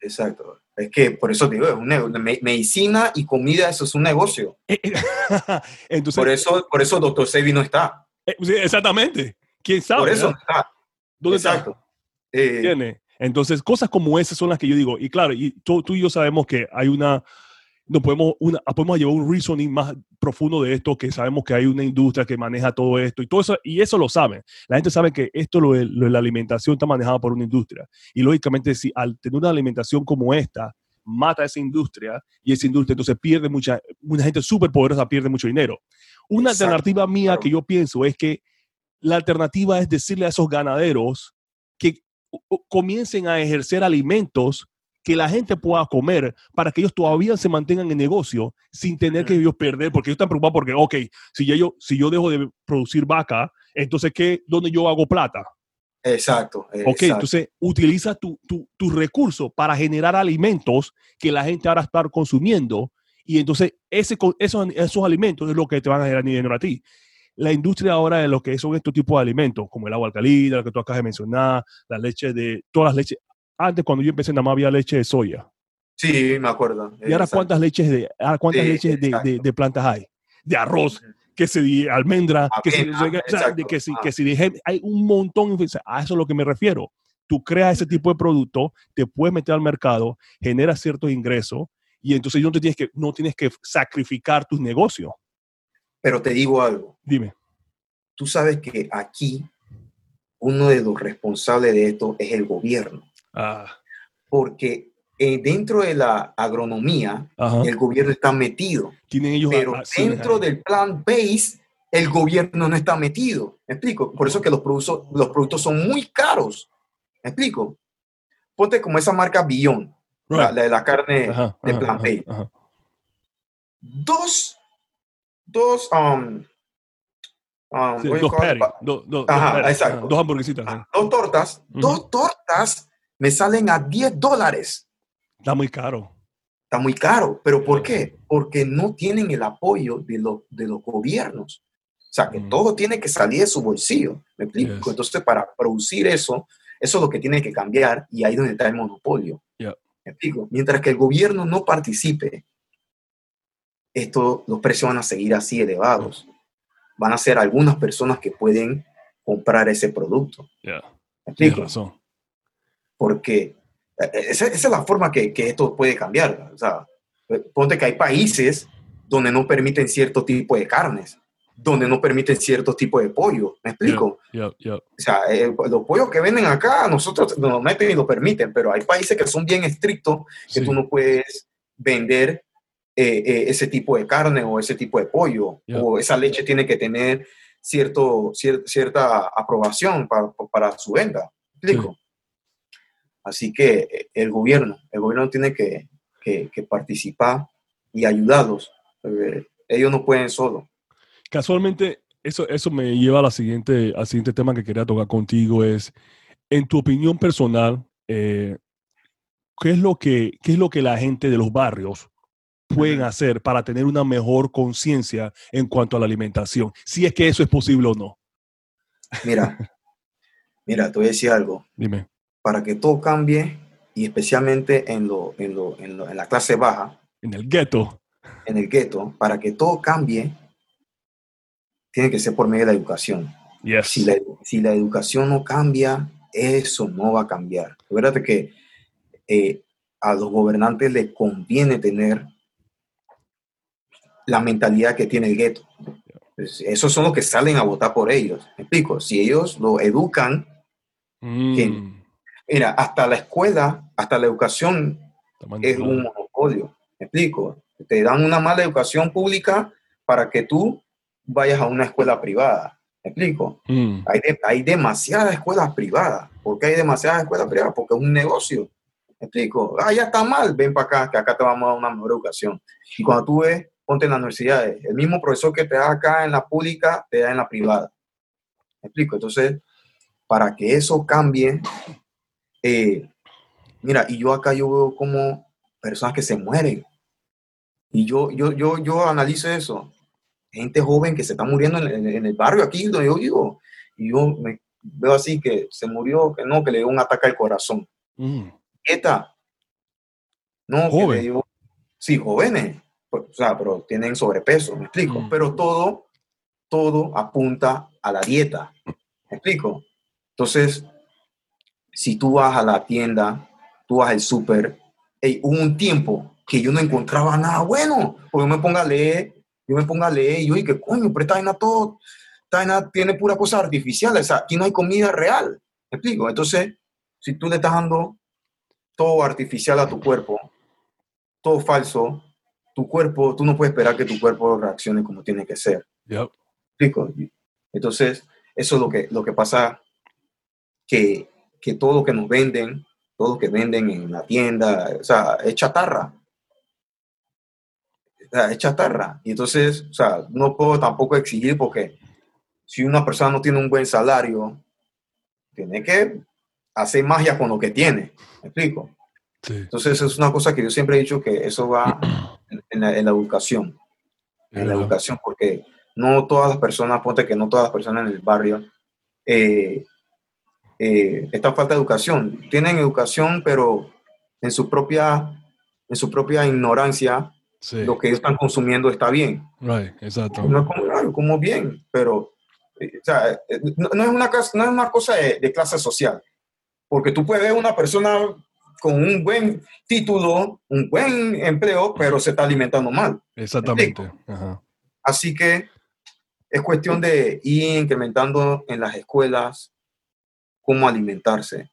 Exacto. Es que por eso digo, es un medicina y comida, eso es un negocio. Eh, eh, <laughs> Entonces, por eso, por eso Doctor Sebi no está. Eh, exactamente. ¿Quién sabe? Por eso no está. ¿Dónde Exacto. está? Entonces, cosas como esas son las que yo digo. Y claro, y tú, tú y yo sabemos que hay una, no podemos, una, podemos llevar un reasoning más profundo de esto, que sabemos que hay una industria que maneja todo esto y todo eso, y eso lo saben. La gente sabe que esto, lo de, la alimentación, está manejado por una industria. Y lógicamente, si al tener una alimentación como esta, mata a esa industria y esa industria entonces pierde mucha, una gente súper poderosa pierde mucho dinero. Una alternativa mía que yo pienso es que la alternativa es decirle a esos ganaderos que comiencen a ejercer alimentos que la gente pueda comer para que ellos todavía se mantengan en negocio sin tener que ellos perder, porque ellos están preocupados porque, ok, si yo, si yo dejo de producir vaca, entonces, ¿qué, ¿dónde yo hago plata? Exacto. Ok, entonces utiliza tu, tu, tu recurso para generar alimentos que la gente ahora está consumiendo y entonces ese, esos, esos alimentos es lo que te van a generar dinero a ti la industria ahora de lo que son estos tipos de alimentos, como el agua alcalina, lo que tú acabas de mencionar, la leche de, todas las leches, antes cuando yo empecé nada más había leche de soya. Sí, me acuerdo. ¿Y ahora cuántas leches de, cuántas leches de, de, plantas hay? De arroz, que se de almendra, que se, que, si, que si hay un montón. A eso es lo que me refiero. Tú creas ese tipo de producto, te puedes meter al mercado, generas ciertos ingresos y entonces no, te tienes que, no tienes que sacrificar tus negocios. Pero te digo algo. Dime. Tú sabes que aquí uno de los responsables de esto es el gobierno. Ah. Porque eh, dentro de la agronomía, el gobierno está metido. pero dentro del plan base, el gobierno no está metido. ¿Me explico? Por eso que los productos, los productos son muy caros. ¿Me explico? Ponte como esa marca Beyond, la, de la carne de plan base. Dos, dos, um, Um, dos Perry, Ajá, exacto. dos hamburguesitas. dos tortas, dos tortas me salen a 10 dólares. Está muy caro. Está muy caro. ¿Pero por qué? Porque no tienen el apoyo de, de los gobiernos. O sea, que mm. todo tiene que salir de su bolsillo. ¿Me explico? Entonces, para producir eso, eso es lo que tiene que cambiar y ahí es donde está el monopolio. ¿Me explico? Mientras que el gobierno no participe, esto, los precios van a seguir así elevados. Van a ser algunas personas que pueden comprar ese producto. ¿Me explico? razón. Porque e, e, esa, es la forma que, que, esto puede cambiar. O sea, ponte que hay países donde no permiten cierto tipo de carnes donde no permiten ciertos tipos de pollo. ¿Me explico? O sea, eh, los pollos que venden acá, nosotros nos meten y lo permiten, pero hay países que son bien estrictos que tú no puedes vender eh, eh, ese tipo de carne o ese tipo de pollo, o esa leche tiene que tener cierto, cierta aprobación para, para, su venta. ¿Me explico? Así que el gobierno, el gobierno tiene que, que, que participar y ayudarlos. Ellos no pueden solo. Casualmente, eso, eso me lleva a la siguiente, al siguiente tema que quería tocar contigo, es, en tu opinión personal, eh, ¿qué, es lo que, ¿qué es lo que la gente de los barrios pueden hacer para tener una mejor conciencia en cuanto a la alimentación? Si es que eso es posible o no. Mira, <laughs> mira, te voy a decir algo. Dime. Para que todo cambie, y especialmente en, lo, en, lo, en, lo, en la clase baja. En el gueto. En el gueto, para que todo cambie, tiene que ser por medio de la educación. Si, la, si, la, educación no cambia, eso no va a cambiar. Recuerda que eh, a los gobernantes les conviene tener la mentalidad que tiene el gueto. Pues, esos son los que salen a votar por ellos. ¿Me explico? Si ellos lo educan, mm. Mira, hasta la escuela, hasta la educación es un monopolio. ¿Me explico? Te dan una mala educación pública para que tú vayas a una escuela privada. ¿Me explico? Mm. Hay, hay demasiadas escuelas privadas. ¿Por qué hay demasiadas escuelas privadas? Porque es un negocio. ¿Me explico? Ah, ya está mal, ven para acá, que acá te vamos a dar una mejor educación. Y cuando tú ves, ponte en las universidades, el mismo profesor que te da acá en la pública, te da en la privada. ¿Me explico? Entonces, para que eso cambie, eh, mira, y yo acá yo veo como personas que se mueren. Y yo, yo, yo, yo analizo eso gente joven que se está muriendo en, el barrio aquí donde yo vivo. Y yo me veo así que se murió, que no, que le dio un ataque al corazón. Mm. ¿Esta? No, que le dio, sí, jóvenes, o sea, pero tienen sobrepeso, me explico. Mm. Pero todo, todo apunta a la dieta, me explico. Entonces, si tú vas a la tienda, tú vas al súper, hubo un tiempo que yo no encontraba nada bueno, porque me ponga a leer yo me ponga a leer y yo, ¿qué coño? Pero esta vaina todo, esta vaina tiene pura cosa artificial, o sea, aquí no hay comida real, ¿me explico? Entonces, si tú le estás dando todo artificial a tu cuerpo, todo falso, tu cuerpo, tú no puedes esperar que tu cuerpo reaccione como tiene que ser. ¿Me explico? Entonces, eso es lo que, lo que pasa, que, que todo lo que nos venden, todo lo que venden en la tienda, o sea, es chatarra es chatarra. Y entonces, o sea, no puedo tampoco exigir porque si una persona no tiene un buen salario, tiene que hacer magia con lo que tiene. ¿Me explico? Entonces, es una cosa que yo siempre he dicho que eso va <clears throat> en la, educación. En la educación, porque no todas las personas, ponte que no todas las personas en el barrio eh, eh, están falta de educación. Tienen educación, pero en su propia, en su propia ignorancia lo que están consumiendo está bien. Right, exacto. No es como, como bien, pero eh, o sea, eh, no, es una, no es una cosa de, clase social, porque tú puedes ver una persona con un buen título, un buen empleo, pero se está alimentando mal. Exactamente. Así que es cuestión de ir incrementando en las escuelas cómo alimentarse,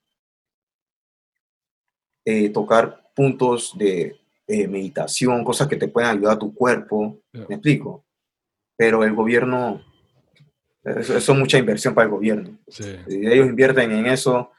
eh, tocar puntos de eh, meditación, cosas que te pueden ayudar a tu cuerpo, ¿me explico? Pero el gobierno, eso, es mucha inversión para el gobierno. Si ellos invierten en eso,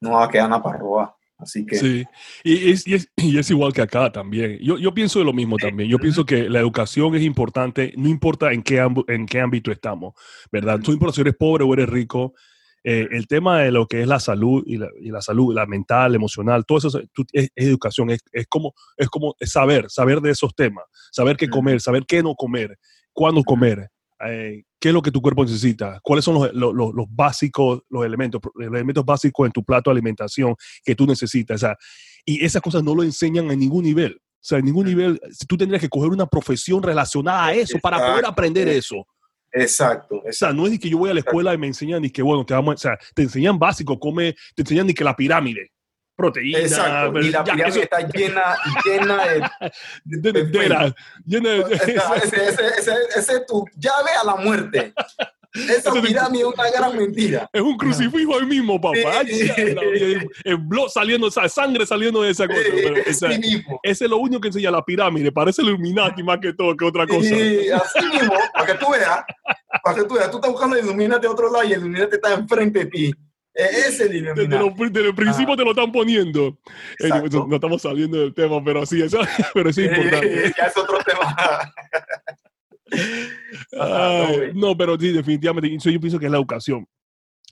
no va a quedar nada para robar. Así que... Sí, y es, y es, igual que acá también. Yo, yo pienso de lo mismo también. Yo pienso que la educación es importante, no importa en qué, en qué ámbito estamos, ¿verdad? No importa si eres pobre o eres rico, eh, el tema de lo que es la salud y la, y la salud, la mental, emocional, todo eso es, educación, es, es, como, es como saber, saber de esos temas, saber qué comer, saber qué no comer, cuándo comer, eh, qué es lo que tu cuerpo necesita, cuáles son los, los, los, básicos, los elementos, los elementos básicos en tu plato de alimentación que tú necesitas. O sea, y esas cosas no lo enseñan en ningún nivel. O sea, en ningún nivel, tú tendrías que coger una profesión relacionada a eso para poder aprender eso. Exacto, O sea, no es de que yo voy a la escuela y me enseñan y que, bueno, te vamos, o sea, te enseñan básico, come, te enseñan ni que la pirámide, proteína. Exacto, y la pirámide está llena, llena de... <laughs> de, de, de llena de... <laughs> Ese, ese, ese, ese, es tu llave a la muerte. Esa pirámide es una gran mentira. Es un crucifijo ahí mismo, papá. El blog saliendo, o sea, sangre saliendo de esa cosa. ese es lo único que enseña la pirámide. Parece el Illuminati más que todo que otra cosa. Sí, así mismo, para que tú veas, para que tú veas, tú estás buscando Illuminati a otro lado y el Illuminati está enfrente de ti. E, ese es el Illuminati. Desde, el principio te lo están poniendo. Eh, no estamos saliendo del tema, pero sí, eso, <laughs> pero sí es importante. ya es otro tema. <laughs> no, pero sí, definitivamente, yo pienso que es la educación.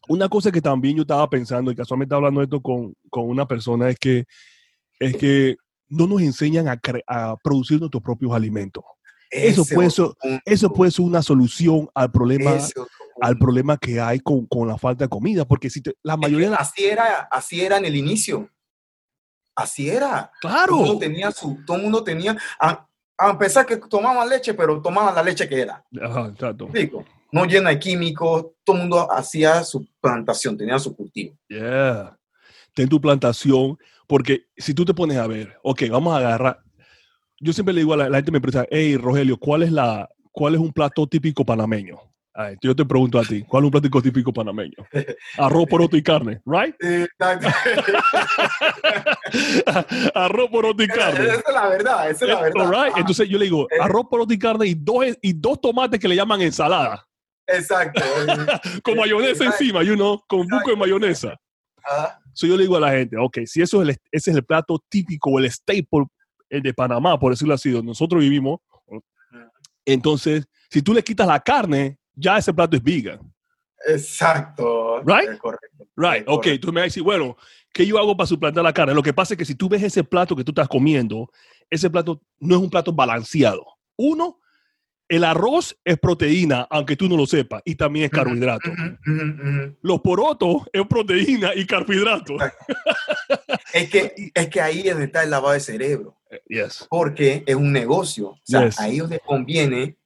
Una cosa que también yo estaba pensando, y casualmente hablando esto con, con, una persona, es que, es que no nos enseñan a, a producir nuestros propios alimentos. Eso puede, ser, eso puede ser una solución al problema, al problema que hay con, con, la falta de comida, porque si la mayoría... así, era, así era en el inicio. Así era. Claro. Todo el mundo tenía su, todo mundo tenía, ah, a pesar que tomaban leche, pero tomaban la leche que era. Ajá, exacto. No llena de químicos, todo el mundo hacía su plantación, tenía su cultivo. Yeah. Ten tu plantación, porque si tú te pones a ver, ok, vamos a agarrar. Yo siempre le digo a la, gente, me pregunta, hey, Rogelio, ¿cuál es, la, ¿cuál es un plato típico panameño? Yo te pregunto a ti, ¿cuál es un plato típico panameño? Arroz, <laughs> poroto y carne, ¿right? <laughs> arroz, poroto y carne. Esa es la verdad, esa es la verdad. Right? Entonces yo le digo, eh. arroz, poroto y carne y dos, y dos tomates que le llaman ensalada. Exacto. <laughs> con mayonesa encima, you know, con un buco de mayonesa. Ah. So yo le digo a la gente, ok, si eso es el, ese es el plato típico, el staple de Panamá, por decirlo así, donde nosotros vivimos, entonces, si tú le quitas la carne, ya ese plato es vegan. Exacto. Right? Correcto. Right. Ok, tú me vas a decir, bueno, ¿qué yo hago para suplantar la carne? Lo que pasa es que si tú ves ese plato que tú estás comiendo, ese plato no es un plato balanceado. Uno, el arroz es proteína, aunque tú no lo sepas, y también es carbohidrato. Los porotos es proteína y carbohidrato. es, que, es que ahí es donde está el lavado de cerebro. Eh, yes. Porque es un negocio. O sea, a ellos les conviene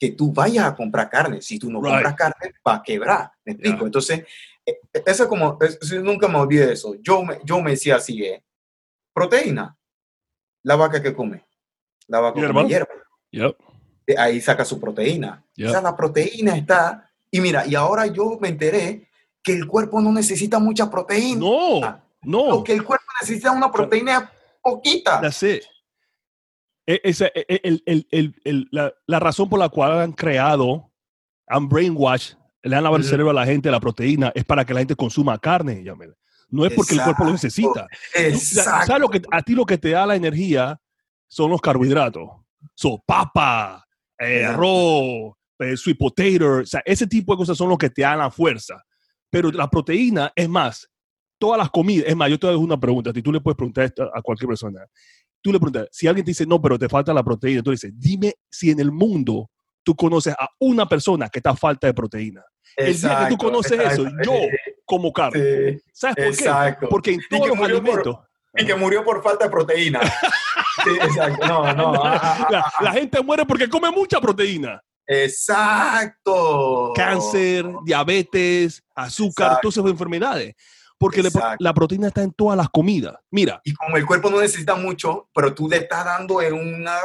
que tú vayas a comprar carne. Si tú no compras carne, va a quebrar. ¿Me explico? Entonces, eh, eso como, nunca me olvidé de eso. Yo me, yo me decía así, eh, proteína, la vaca que come, la vaca que come hierba. Ahí saca su proteína. O sea, la proteína está, y mira, y ahora yo me enteré que el cuerpo no necesita mucha proteína. No, no. que el cuerpo necesita una proteína poquita. That's it. E, esa, e, e, el, el, el, la, la, razón por la cual han creado, han brainwash, le han lavado el cerebro a la gente, la proteína, es para que la gente consuma carne. No es porque el cuerpo lo necesita. ¿Sabes lo que, a ti lo que te da la energía son los carbohidratos? So, papa, eh, arroz, eh, sweet potato, o sea, ese tipo de cosas son los que te dan la fuerza. Pero la proteína, es más, todas las comidas, es más, yo te hago una pregunta, si tú le puedes preguntar esto a cualquier persona tú le preguntas, si alguien te dice, no, pero te falta la proteína, tú le dices, dime si en el mundo tú conoces a una persona que está a falta de proteína. el día que tú conoces eso, yo como carne. ¿Sabes por qué? Porque en todos los alimentos... y que murió por falta de proteína. <laughs> sí, exacto. No, no. Ah, ah, ah, la, gente muere porque come mucha proteína. Exacto. Cáncer, diabetes, azúcar, todas esas enfermedades porque la proteína está en todas las comidas. Mira. Y como el cuerpo no necesita mucho, pero tú le estás dando en una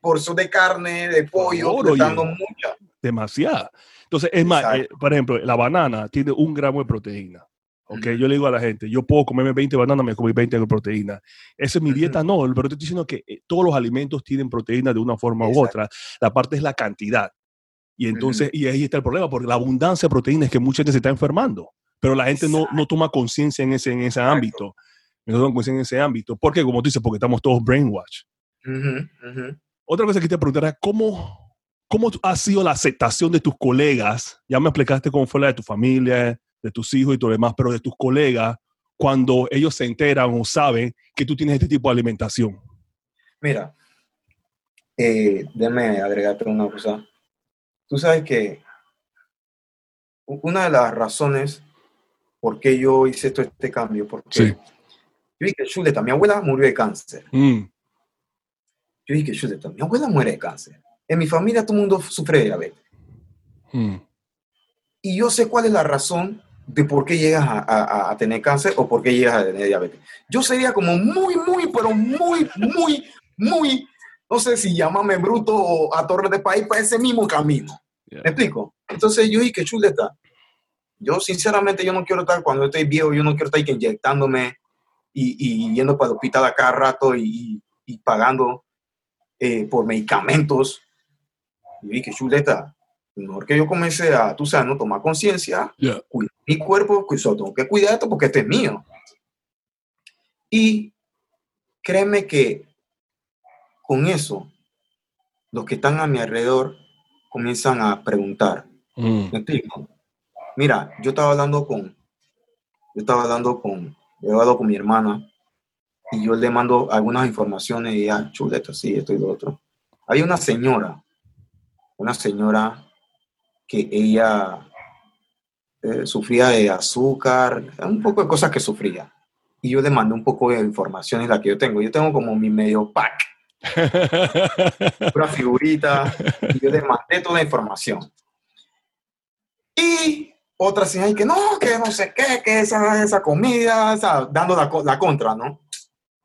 porción de carne, de pollo, le estás dando mucha. Demasiada. Entonces, es más, eh, por ejemplo, la banana tiene un gramo de proteína. Ok, yo le digo a la gente, yo puedo comerme 20 bananas, me comí 20 de proteína. Esa es mi dieta, no, pero te estoy diciendo que eh, todos los alimentos tienen proteína de una forma u otra. La parte es la cantidad. Y entonces, y ahí está el problema, porque la abundancia de proteína es que mucha gente se está enfermando pero la gente no, no toma conciencia en ese, en ese ámbito. Nosotros en ese ámbito. ¿Por qué? Como tú dices, porque estamos todos brainwash. Otra cosa que te preguntar es, ¿cómo, ¿cómo ha sido la aceptación de tus colegas? Ya me explicaste cómo fue la de tu familia, de tus hijos y todo lo demás, pero de tus colegas, cuando ellos se enteran o saben que tú tienes este tipo de alimentación. Mira, eh, déjame agregarte una cosa. Tú sabes que una de las razones por qué yo hice esto, este cambio, porque yo dije, chuleta, mi abuela murió de cáncer. Mm. Yo dije, chuleta, mi abuela muere de cáncer. En mi familia todo el mundo sufre de diabetes. Mm. Y yo sé cuál es la razón de por qué llegas a, a, tener cáncer o por qué llegas a tener diabetes. Yo sería como muy, muy, pero muy, muy, muy, no sé si llámame bruto o a torre de país para ese mismo camino. ¿Me explico? Entonces yo dije, chuleta, yo sinceramente yo no quiero estar, cuando estoy viejo, yo no quiero estar inyectándome y, y yendo para el hospital a cada rato y, y pagando eh, por medicamentos. Y dije, chuleta, mejor que yo comience a, tú sabes, no tomar conciencia, cuidar mi cuerpo, pues tengo que cuidar esto porque este es mío. Y créeme que con eso, los que están a mi alrededor comienzan a preguntar. Mm. ¿Me explico? Mira, yo estaba hablando con, yo estaba hablando con, he hablado con mi hermana y yo le mando algunas informaciones y ya, chuleta, sí, esto y lo otro. Hay una señora, una señora que ella eh, sufría de azúcar, un poco de cosas que sufría. Y yo le mandé un poco de informaciones la que yo tengo. Yo tengo como mi medio pack, una figurita, yo le mandé toda la información. Y otra señora que no, que no sé qué, que esa, esa comida, dando la, la contra, ¿no?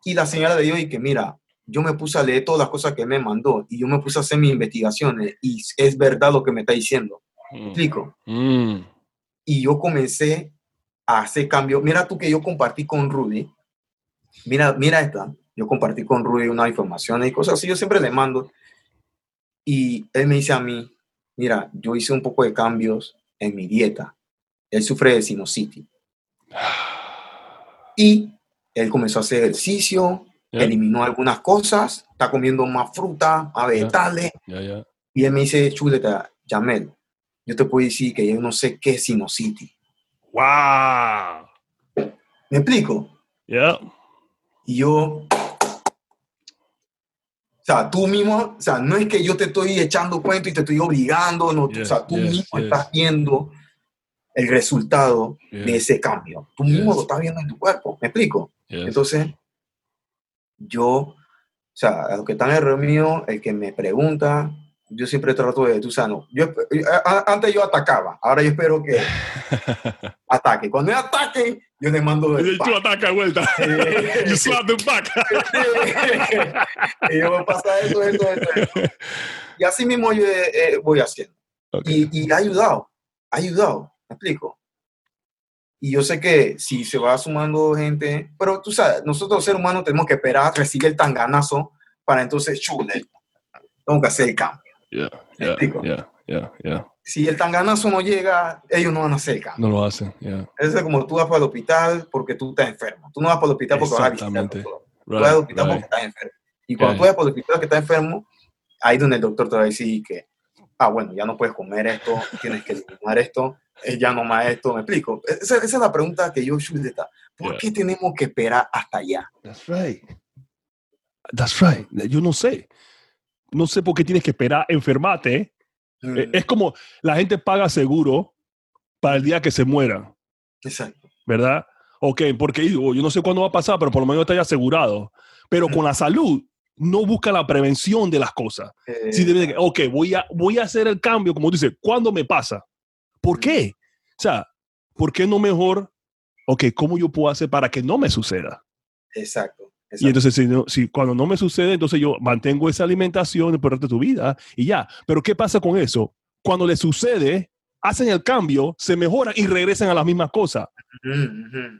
Y la señora de Dios y que mira, yo me puse a leer todas las cosas que me mandó y yo me puse a hacer mis investigaciones y es verdad lo que me está diciendo. ¿Me mm. explico? Mm. Y yo comencé a hacer cambios. Mira tú que yo compartí con Rudy. Mira, mira esta. Yo compartí con Rudy unas informaciones y cosas así. Yo siempre le mando. Y él me dice a mí, mira, yo hice un poco de cambios en mi dieta. Él sufre de sinusitis. Y él comenzó a hacer ejercicio, eliminó algunas cosas, está comiendo más fruta, más vegetales. Y él me dice, chuleta, Yamel, yo te puedo decir que yo no sé qué es sinusitis. ¡Wow! ¿Me explico? Yeah. Y yo, o sea, tú mismo, o sea, no es que yo te estoy echando cuento y te estoy obligando, no, o sea, tú mismo estás viendo el resultado de ese cambio. Tú mismo lo estás viendo en tu cuerpo, ¿me explico? Entonces, yo, o sea, a los que están en el mío, el que me pregunta, yo siempre trato de, tú sabes, yo, eh, antes yo atacaba, ahora yo espero que <laughs> ataque. Cuando yo ataque, yo le mando Y tú atacas de vuelta. <laughs> you slap them back. <laughs> y yo me pasa esto, esto, esto, Y así mismo yo eh, eh, voy haciendo. Y, y ha ayudado, ha ayudado, ¿me explico? Y yo sé que si se va sumando gente, pero tú sabes, nosotros seres humanos tenemos que esperar recibir el tanganazo para entonces, chule, tengo que hacer el cambio. Yeah, yeah, yeah, yeah, Si el tanganazo no llega, ellos no van a hacer el cambio. No lo hacen, yeah. Es como tú vas para el hospital porque tú estás enfermo. Tú no vas para el hospital porque vas a visitar Tú vas al hospital porque estás enfermo. Y cuando tú vas para el hospital que estás enfermo, ahí donde el doctor te va a decir que, ah, bueno, ya no puedes comer esto, tienes que eliminar esto, ya no más esto, me explico. Esa, es la pregunta que yo, Shuleta, ¿por qué tenemos que esperar hasta allá? That's right. That's right. Yo no sé. No sé por qué tienes que esperar enfermarte. Mm. Es como la gente paga seguro para el día que se muera. Exacto. ¿Verdad? Ok, porque yo no sé cuándo va a pasar, pero por lo menos está ya asegurado. Pero con la salud, no busca la prevención de las cosas. Si debe, ok, voy a, voy a hacer el cambio, como dice, ¿cuándo me pasa? ¿Por qué? O sea, ¿por qué no mejor? Ok, ¿cómo yo puedo hacer para que no me suceda? Exacto. Y entonces, si, si, cuando no me sucede, entonces yo mantengo esa alimentación por de tu vida y ya. Pero ¿qué pasa con eso? Cuando le sucede, hacen el cambio, se mejoran y regresan a las mismas cosas.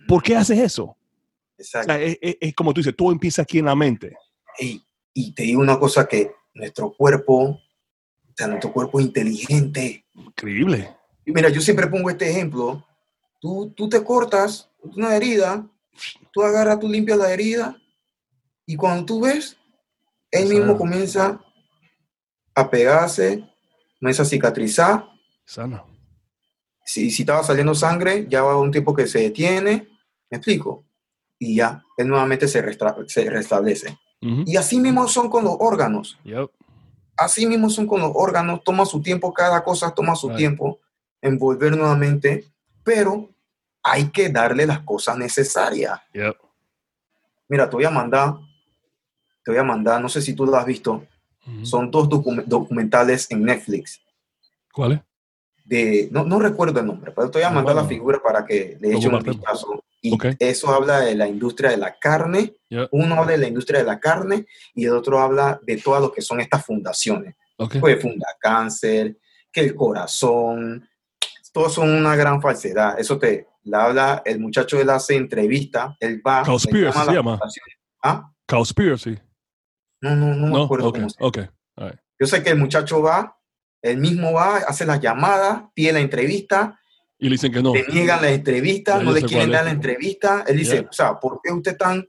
¿Por qué haces eso? Exacto. es, como tú dices, todo empieza aquí en la mente. Y, y te digo una cosa que nuestro cuerpo, o sea, nuestro cuerpo inteligente. Increíble mira, yo siempre pongo este ejemplo. Tú, tú te cortas una herida tú agarras, tú limpias la herida y cuando tú ves, él mismo comienza a pegarse, comienza a cicatrizar. Sana. Si, si estaba saliendo sangre, ya va un tiempo que se detiene, ¿me explico? Y ya, él nuevamente se, se restablece. Y así mismo son con los órganos. Así mismo son con los órganos, toma su tiempo, cada cosa toma su tiempo en volver nuevamente, pero hay que darle las cosas necesarias. Mira, te voy a mandar, te voy a mandar, no sé si tú lo has visto, son dos documentales en Netflix. ¿Cuáles? De, no, no, recuerdo el nombre, pero te voy a mandar la figura para que le echen un vistazo. Y eso habla de la industria de la carne. Uno habla de la industria de la carne y el otro habla de todo lo que son estas fundaciones. Pues funda cáncer, que el corazón, todos son una gran falsedad. Eso te la habla el muchacho, él hace entrevista, él va. Conspiracy se llama. ¿Ah? Conspiracy. No, no, no, me acuerdo cómo se okay. Yo sé que el muchacho va, él mismo va, hace las llamadas, pide la entrevista. Y le dicen que no. Le niegan la entrevista, no le quieren dar la entrevista. Él dice, o sea, ¿por qué usted están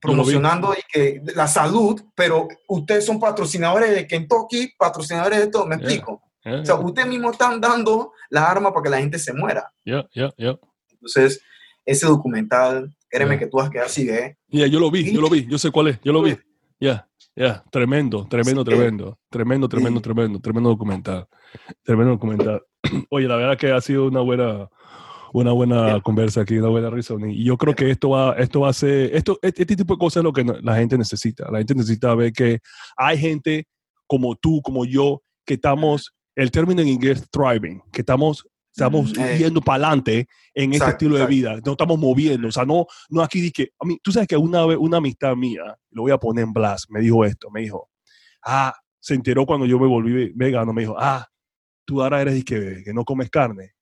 promocionando y que la salud, pero ustedes son patrocinadores de Kentucky, patrocinadores de todo? ¿Me explico? O sea, ustedes mismos están dando la arma para que la gente se muera. Ya. Entonces, ese documental, créeme que tú vas a quedar así, ¿eh? Ya, yo lo vi, yo lo vi, yo sé cuál es, yo lo vi. Ya, ya, tremendo, tremendo, tremendo, tremendo, tremendo, tremendo, tremendo documental. Tremendo documental. <clears throat> Oye, la verdad que ha sido una buena, una buena conversa aquí, una buena risa. Y yo creo que esto va, esto va a ser, esto, este, este tipo de cosas es lo que la gente necesita. La gente necesita ver que hay gente como tú, como yo, que estamos el término en inglés thriving, que estamos, estamos mm, eh. yendo para adelante en este estilo de vida, no estamos moviendo, o sea, no, no aquí dije, a mí, tú sabes que una vez una amistad mía, lo voy a poner en blast, me dijo esto, me dijo, ah, se enteró cuando yo me volví vegano, me dijo, ah, tú ahora eres que, que no comes carne.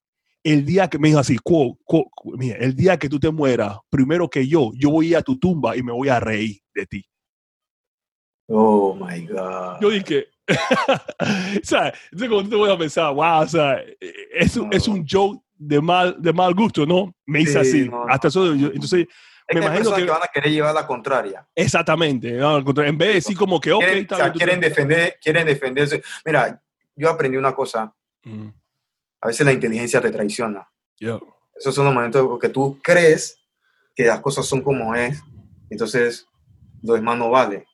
El día que me dijo así, mira, el día que tú te mueras, primero que yo, yo voy a, ir a tu tumba y me voy a reír de ti. Oh my God. Yo dije, <laughs> o sea, entonces cuando te voy a pensar, wow, o sea, es, un, es un joke de mal, de mal gusto, ¿no? Me dice así. Hasta eso, entonces, me imagino que, van a querer llevar la contraria. Exactamente. En vez de decir como que, ok, quieren, o sea, quieren, defender, quieren defenderse. Mira, yo aprendí una cosa. Mm. A veces la inteligencia te traiciona. Esos son los momentos que tú crees que las cosas son como es. Entonces, lo demás no vale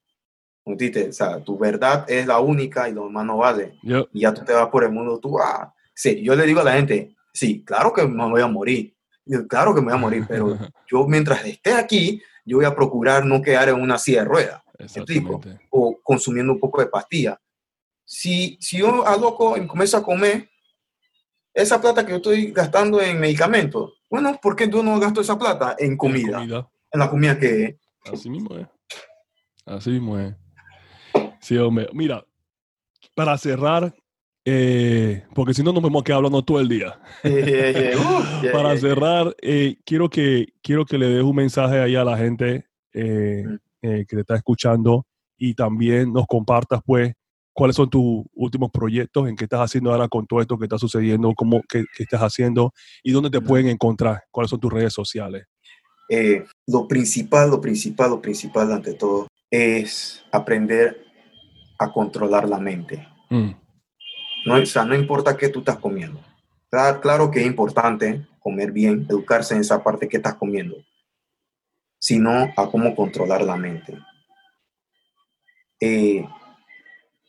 o sea, tu verdad es la única y lo demás no vale. Y ya tú te vas por el mundo, tú, ah, sí, yo le digo a la gente, sí, claro que me voy a morir, claro que me voy a morir, pero <laughs> yo mientras esté aquí, yo voy a procurar no quedar en una silla de ruedas, o consumiendo un poco de pastilla. Si, si yo a loco comienzo a comer esa plata que yo estoy gastando en medicamentos, bueno, ¿por qué yo no gasto esa plata en comida? En, la comida que... Así mismo es. Así mismo es. Sí, hombre. Mira, para cerrar, eh, porque si no nos vamos a quedar hablando todo el día. <laughs> <laughs> Para cerrar, eh, quiero, que, quiero que le des un mensaje ahí a la gente eh, que te está escuchando y también nos compartas, pues, cuáles son tus últimos proyectos, en qué estás haciendo ahora con todo esto que está sucediendo, cómo, qué, estás haciendo y dónde te pueden encontrar, cuáles son tus redes sociales. lo principal, lo principal, lo principal ante todo es aprender a controlar la mente. Mm. No, o sea, no importa qué tú estás comiendo. Claro, claro que es importante comer bien, educarse en esa parte que estás comiendo, sino a cómo controlar la mente. Eh,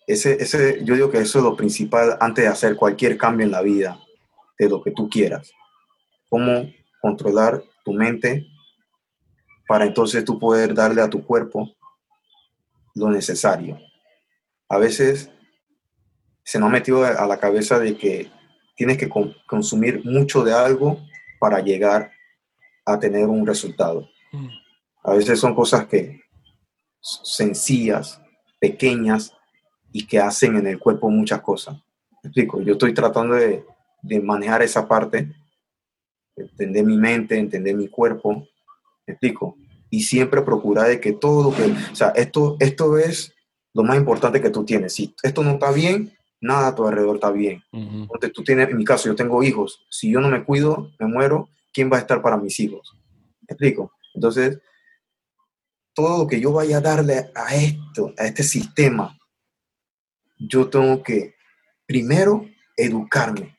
ese, ese, yo digo que eso es lo principal antes de hacer cualquier cambio en la vida, de lo que tú quieras. Cómo controlar tu mente para entonces tú poder darle a tu cuerpo lo necesario a veces se nos ha metido a la cabeza de que tienes que consumir mucho de algo para llegar a tener un resultado. Mm. A veces son cosas que sencillas, pequeñas y que hacen en el cuerpo muchas cosas. ¿Me explico? Yo estoy tratando de, manejar esa parte, entender mi mente, entender mi cuerpo. ¿Me explico? Y siempre procurar de que todo lo que, o sea, esto, esto es lo más importante que tú tienes. Si esto no está bien, nada a tu alrededor está bien. Entonces, tú tienes, en mi caso, yo tengo hijos. Si yo no me cuido, me muero, ¿quién va a estar para mis hijos? ¿Me explico? Entonces, todo lo que yo vaya a darle a esto, a este sistema, yo tengo que primero educarme,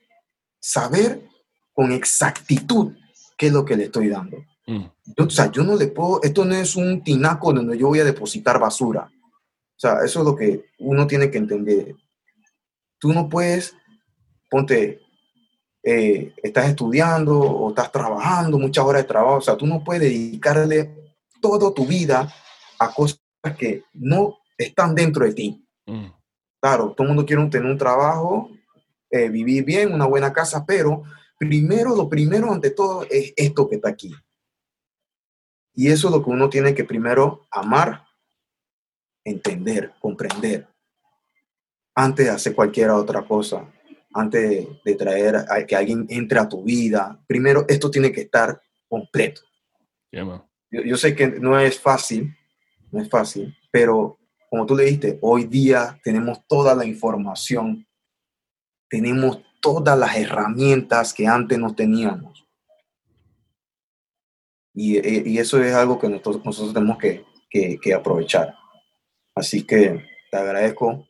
saber con exactitud qué es lo que le estoy dando. Mm. o sea, yo no le puedo, esto no es un tinaco donde yo voy a depositar basura. O sea, eso es lo que uno tiene que entender. Tú no puedes, ponte, eh, estás estudiando o estás trabajando muchas horas de trabajo, o sea, tú no puedes dedicarle toda tu vida a cosas que no están dentro de ti. Mm. Claro, todo el mundo quiere tener un trabajo, eh, vivir bien, una buena casa, pero primero, lo primero ante todo es esto que está aquí. Y eso es lo que uno tiene que primero amar, entender, comprender, antes de hacer cualquier otra cosa, antes de, traer a que alguien entre a tu vida. Primero, esto tiene que estar completo. yo, sé que no es fácil, no es fácil, pero como tú le dijiste, hoy día tenemos toda la información, tenemos todas las herramientas que antes no teníamos. Y, y eso es algo que nosotros, nosotros tenemos que, que, que, aprovechar. Así que te agradezco.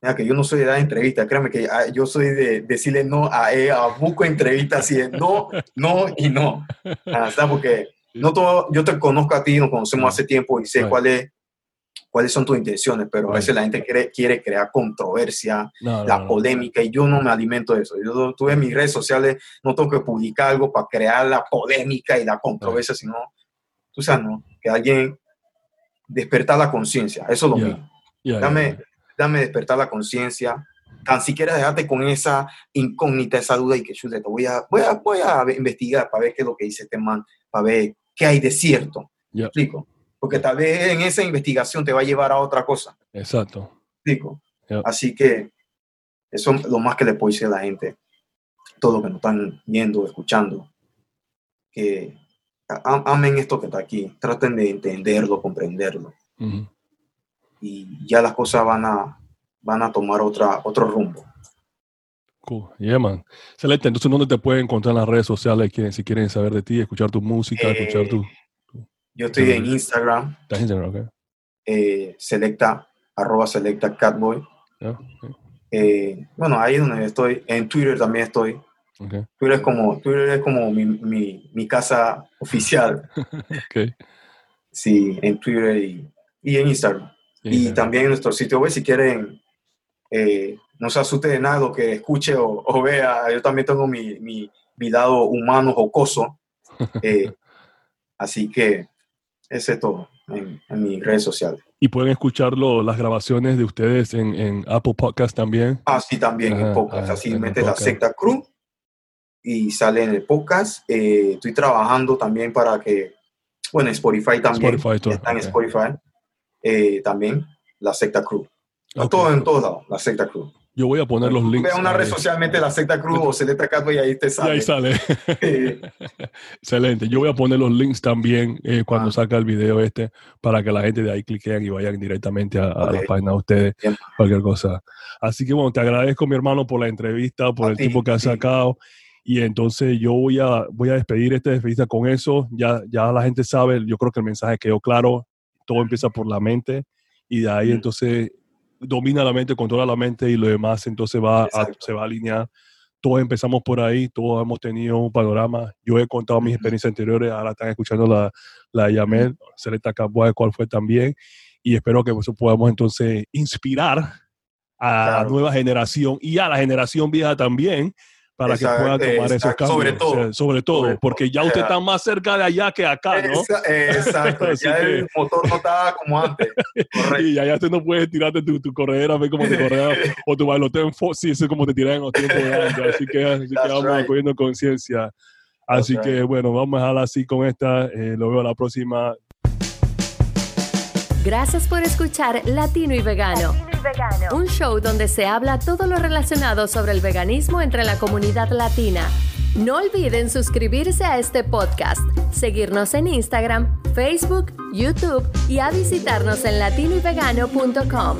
Mira que yo no soy de dar entrevistas, créeme que ah, yo soy de decirle no a, a buco entrevistas, así de no, no y no. hasta Porque no todo, yo te conozco a ti, nos conocemos hace tiempo y sé cuál es cuáles son tus intenciones, pero a veces la gente quiere, quiere crear controversia, la polémica, y yo no me alimento de eso. Yo tuve mis redes sociales, no tengo que publicar algo para crear la polémica y la controversia, sino, tú sabes, ¿no? Que alguien despertar la conciencia, eso es lo mismo. dame, dame despertar la conciencia, tan siquiera dejarte con esa incógnita, esa duda y que chuleta, voy a, voy a, voy a investigar para ver qué es lo que dice este man, para ver qué hay de cierto. ¿Me explico? porque tal vez en esa investigación te va a llevar a otra cosa. Exacto. Digo. Así que eso es lo más que le puedo decir a la gente, todo lo que nos están viendo, escuchando, que amen esto que está aquí, traten de entenderlo, comprenderlo. Y ya las cosas van a, van a tomar otra, otro rumbo. Cool. Yeah, man. Excelente. Entonces, ¿dónde te pueden encontrar en las redes sociales si quieren saber de ti, escuchar tu música, escuchar tu... Yo estoy en Instagram. ¿Estás en Instagram? Ok. Eh, selecta, arroba selecta catboy. Eh, bueno, ahí es donde estoy. En Twitter también estoy. Okay. Twitter es como, Twitter es como mi, mi, mi casa oficial. <laughs> okay. Sí, en Twitter y, y en Instagram. y también en nuestro sitio web, si quieren, eh, no se asuste de nada lo que escuche o, o vea. Yo también tengo mi, mi, mi lado humano jocoso. <laughs> así que ese es todo en, mis redes sociales. ¿Y pueden escucharlo, las grabaciones de ustedes en, en Apple Podcast también? Ah, sí, también en podcast. Así metes la secta Crew y sale en el podcast. Eh, estoy trabajando también para que, bueno, Spotify también. Spotify, está en Spotify. Eh, también la secta Crew. Todo en todos lados, la secta Crew. Yo voy a poner los links. Ve una red socialmente la secta Cruz o Celeta Catboy y ahí te sale. Y ahí sale. <laughs> Excelente. Yo voy a poner los links también eh, cuando ah. saca el video este para que la gente de ahí cliquen y vayan directamente a, la página de ustedes, cualquier cosa. Así que bueno, te agradezco mi hermano por la entrevista, por el tiempo que has sacado. Y entonces yo voy a, voy a despedir esta entrevista con eso. Ya, ya la gente sabe, yo creo que el mensaje quedó claro. Todo empieza por la mente y de ahí entonces domina la mente, controla la mente y lo demás entonces va se va a alinear. Todos empezamos por ahí, todos hemos tenido un panorama. Yo he contado mis experiencias anteriores, ahora están escuchando la, la Yamel, Celesta Caboa, cuál fue también. Y espero que eso podamos entonces inspirar a la nueva generación y a la generación vieja también para que puedan tomar esos cambios. Sobre todo. sobre todo, porque ya usted está más cerca de allá que acá, ¿no? Exacto, <laughs> ya el motor no está como antes. Y ya, ya usted no puede tirarte tu, tu corredera, ve como tu <laughs> corredera, o tu bailoteo en sí, eso es como te tiran en los tiempos de antes. Así que, así que vamos cogiendo conciencia. Así que, bueno, vamos a dejar así con esta. Eh, lo veo la próxima. Gracias por escuchar Latino y Vegano, un show donde se habla todo lo relacionado sobre el veganismo entre la comunidad latina. No olviden suscribirse a este podcast, seguirnos en Instagram, Facebook, YouTube y a visitarnos en latinoyvegano.com.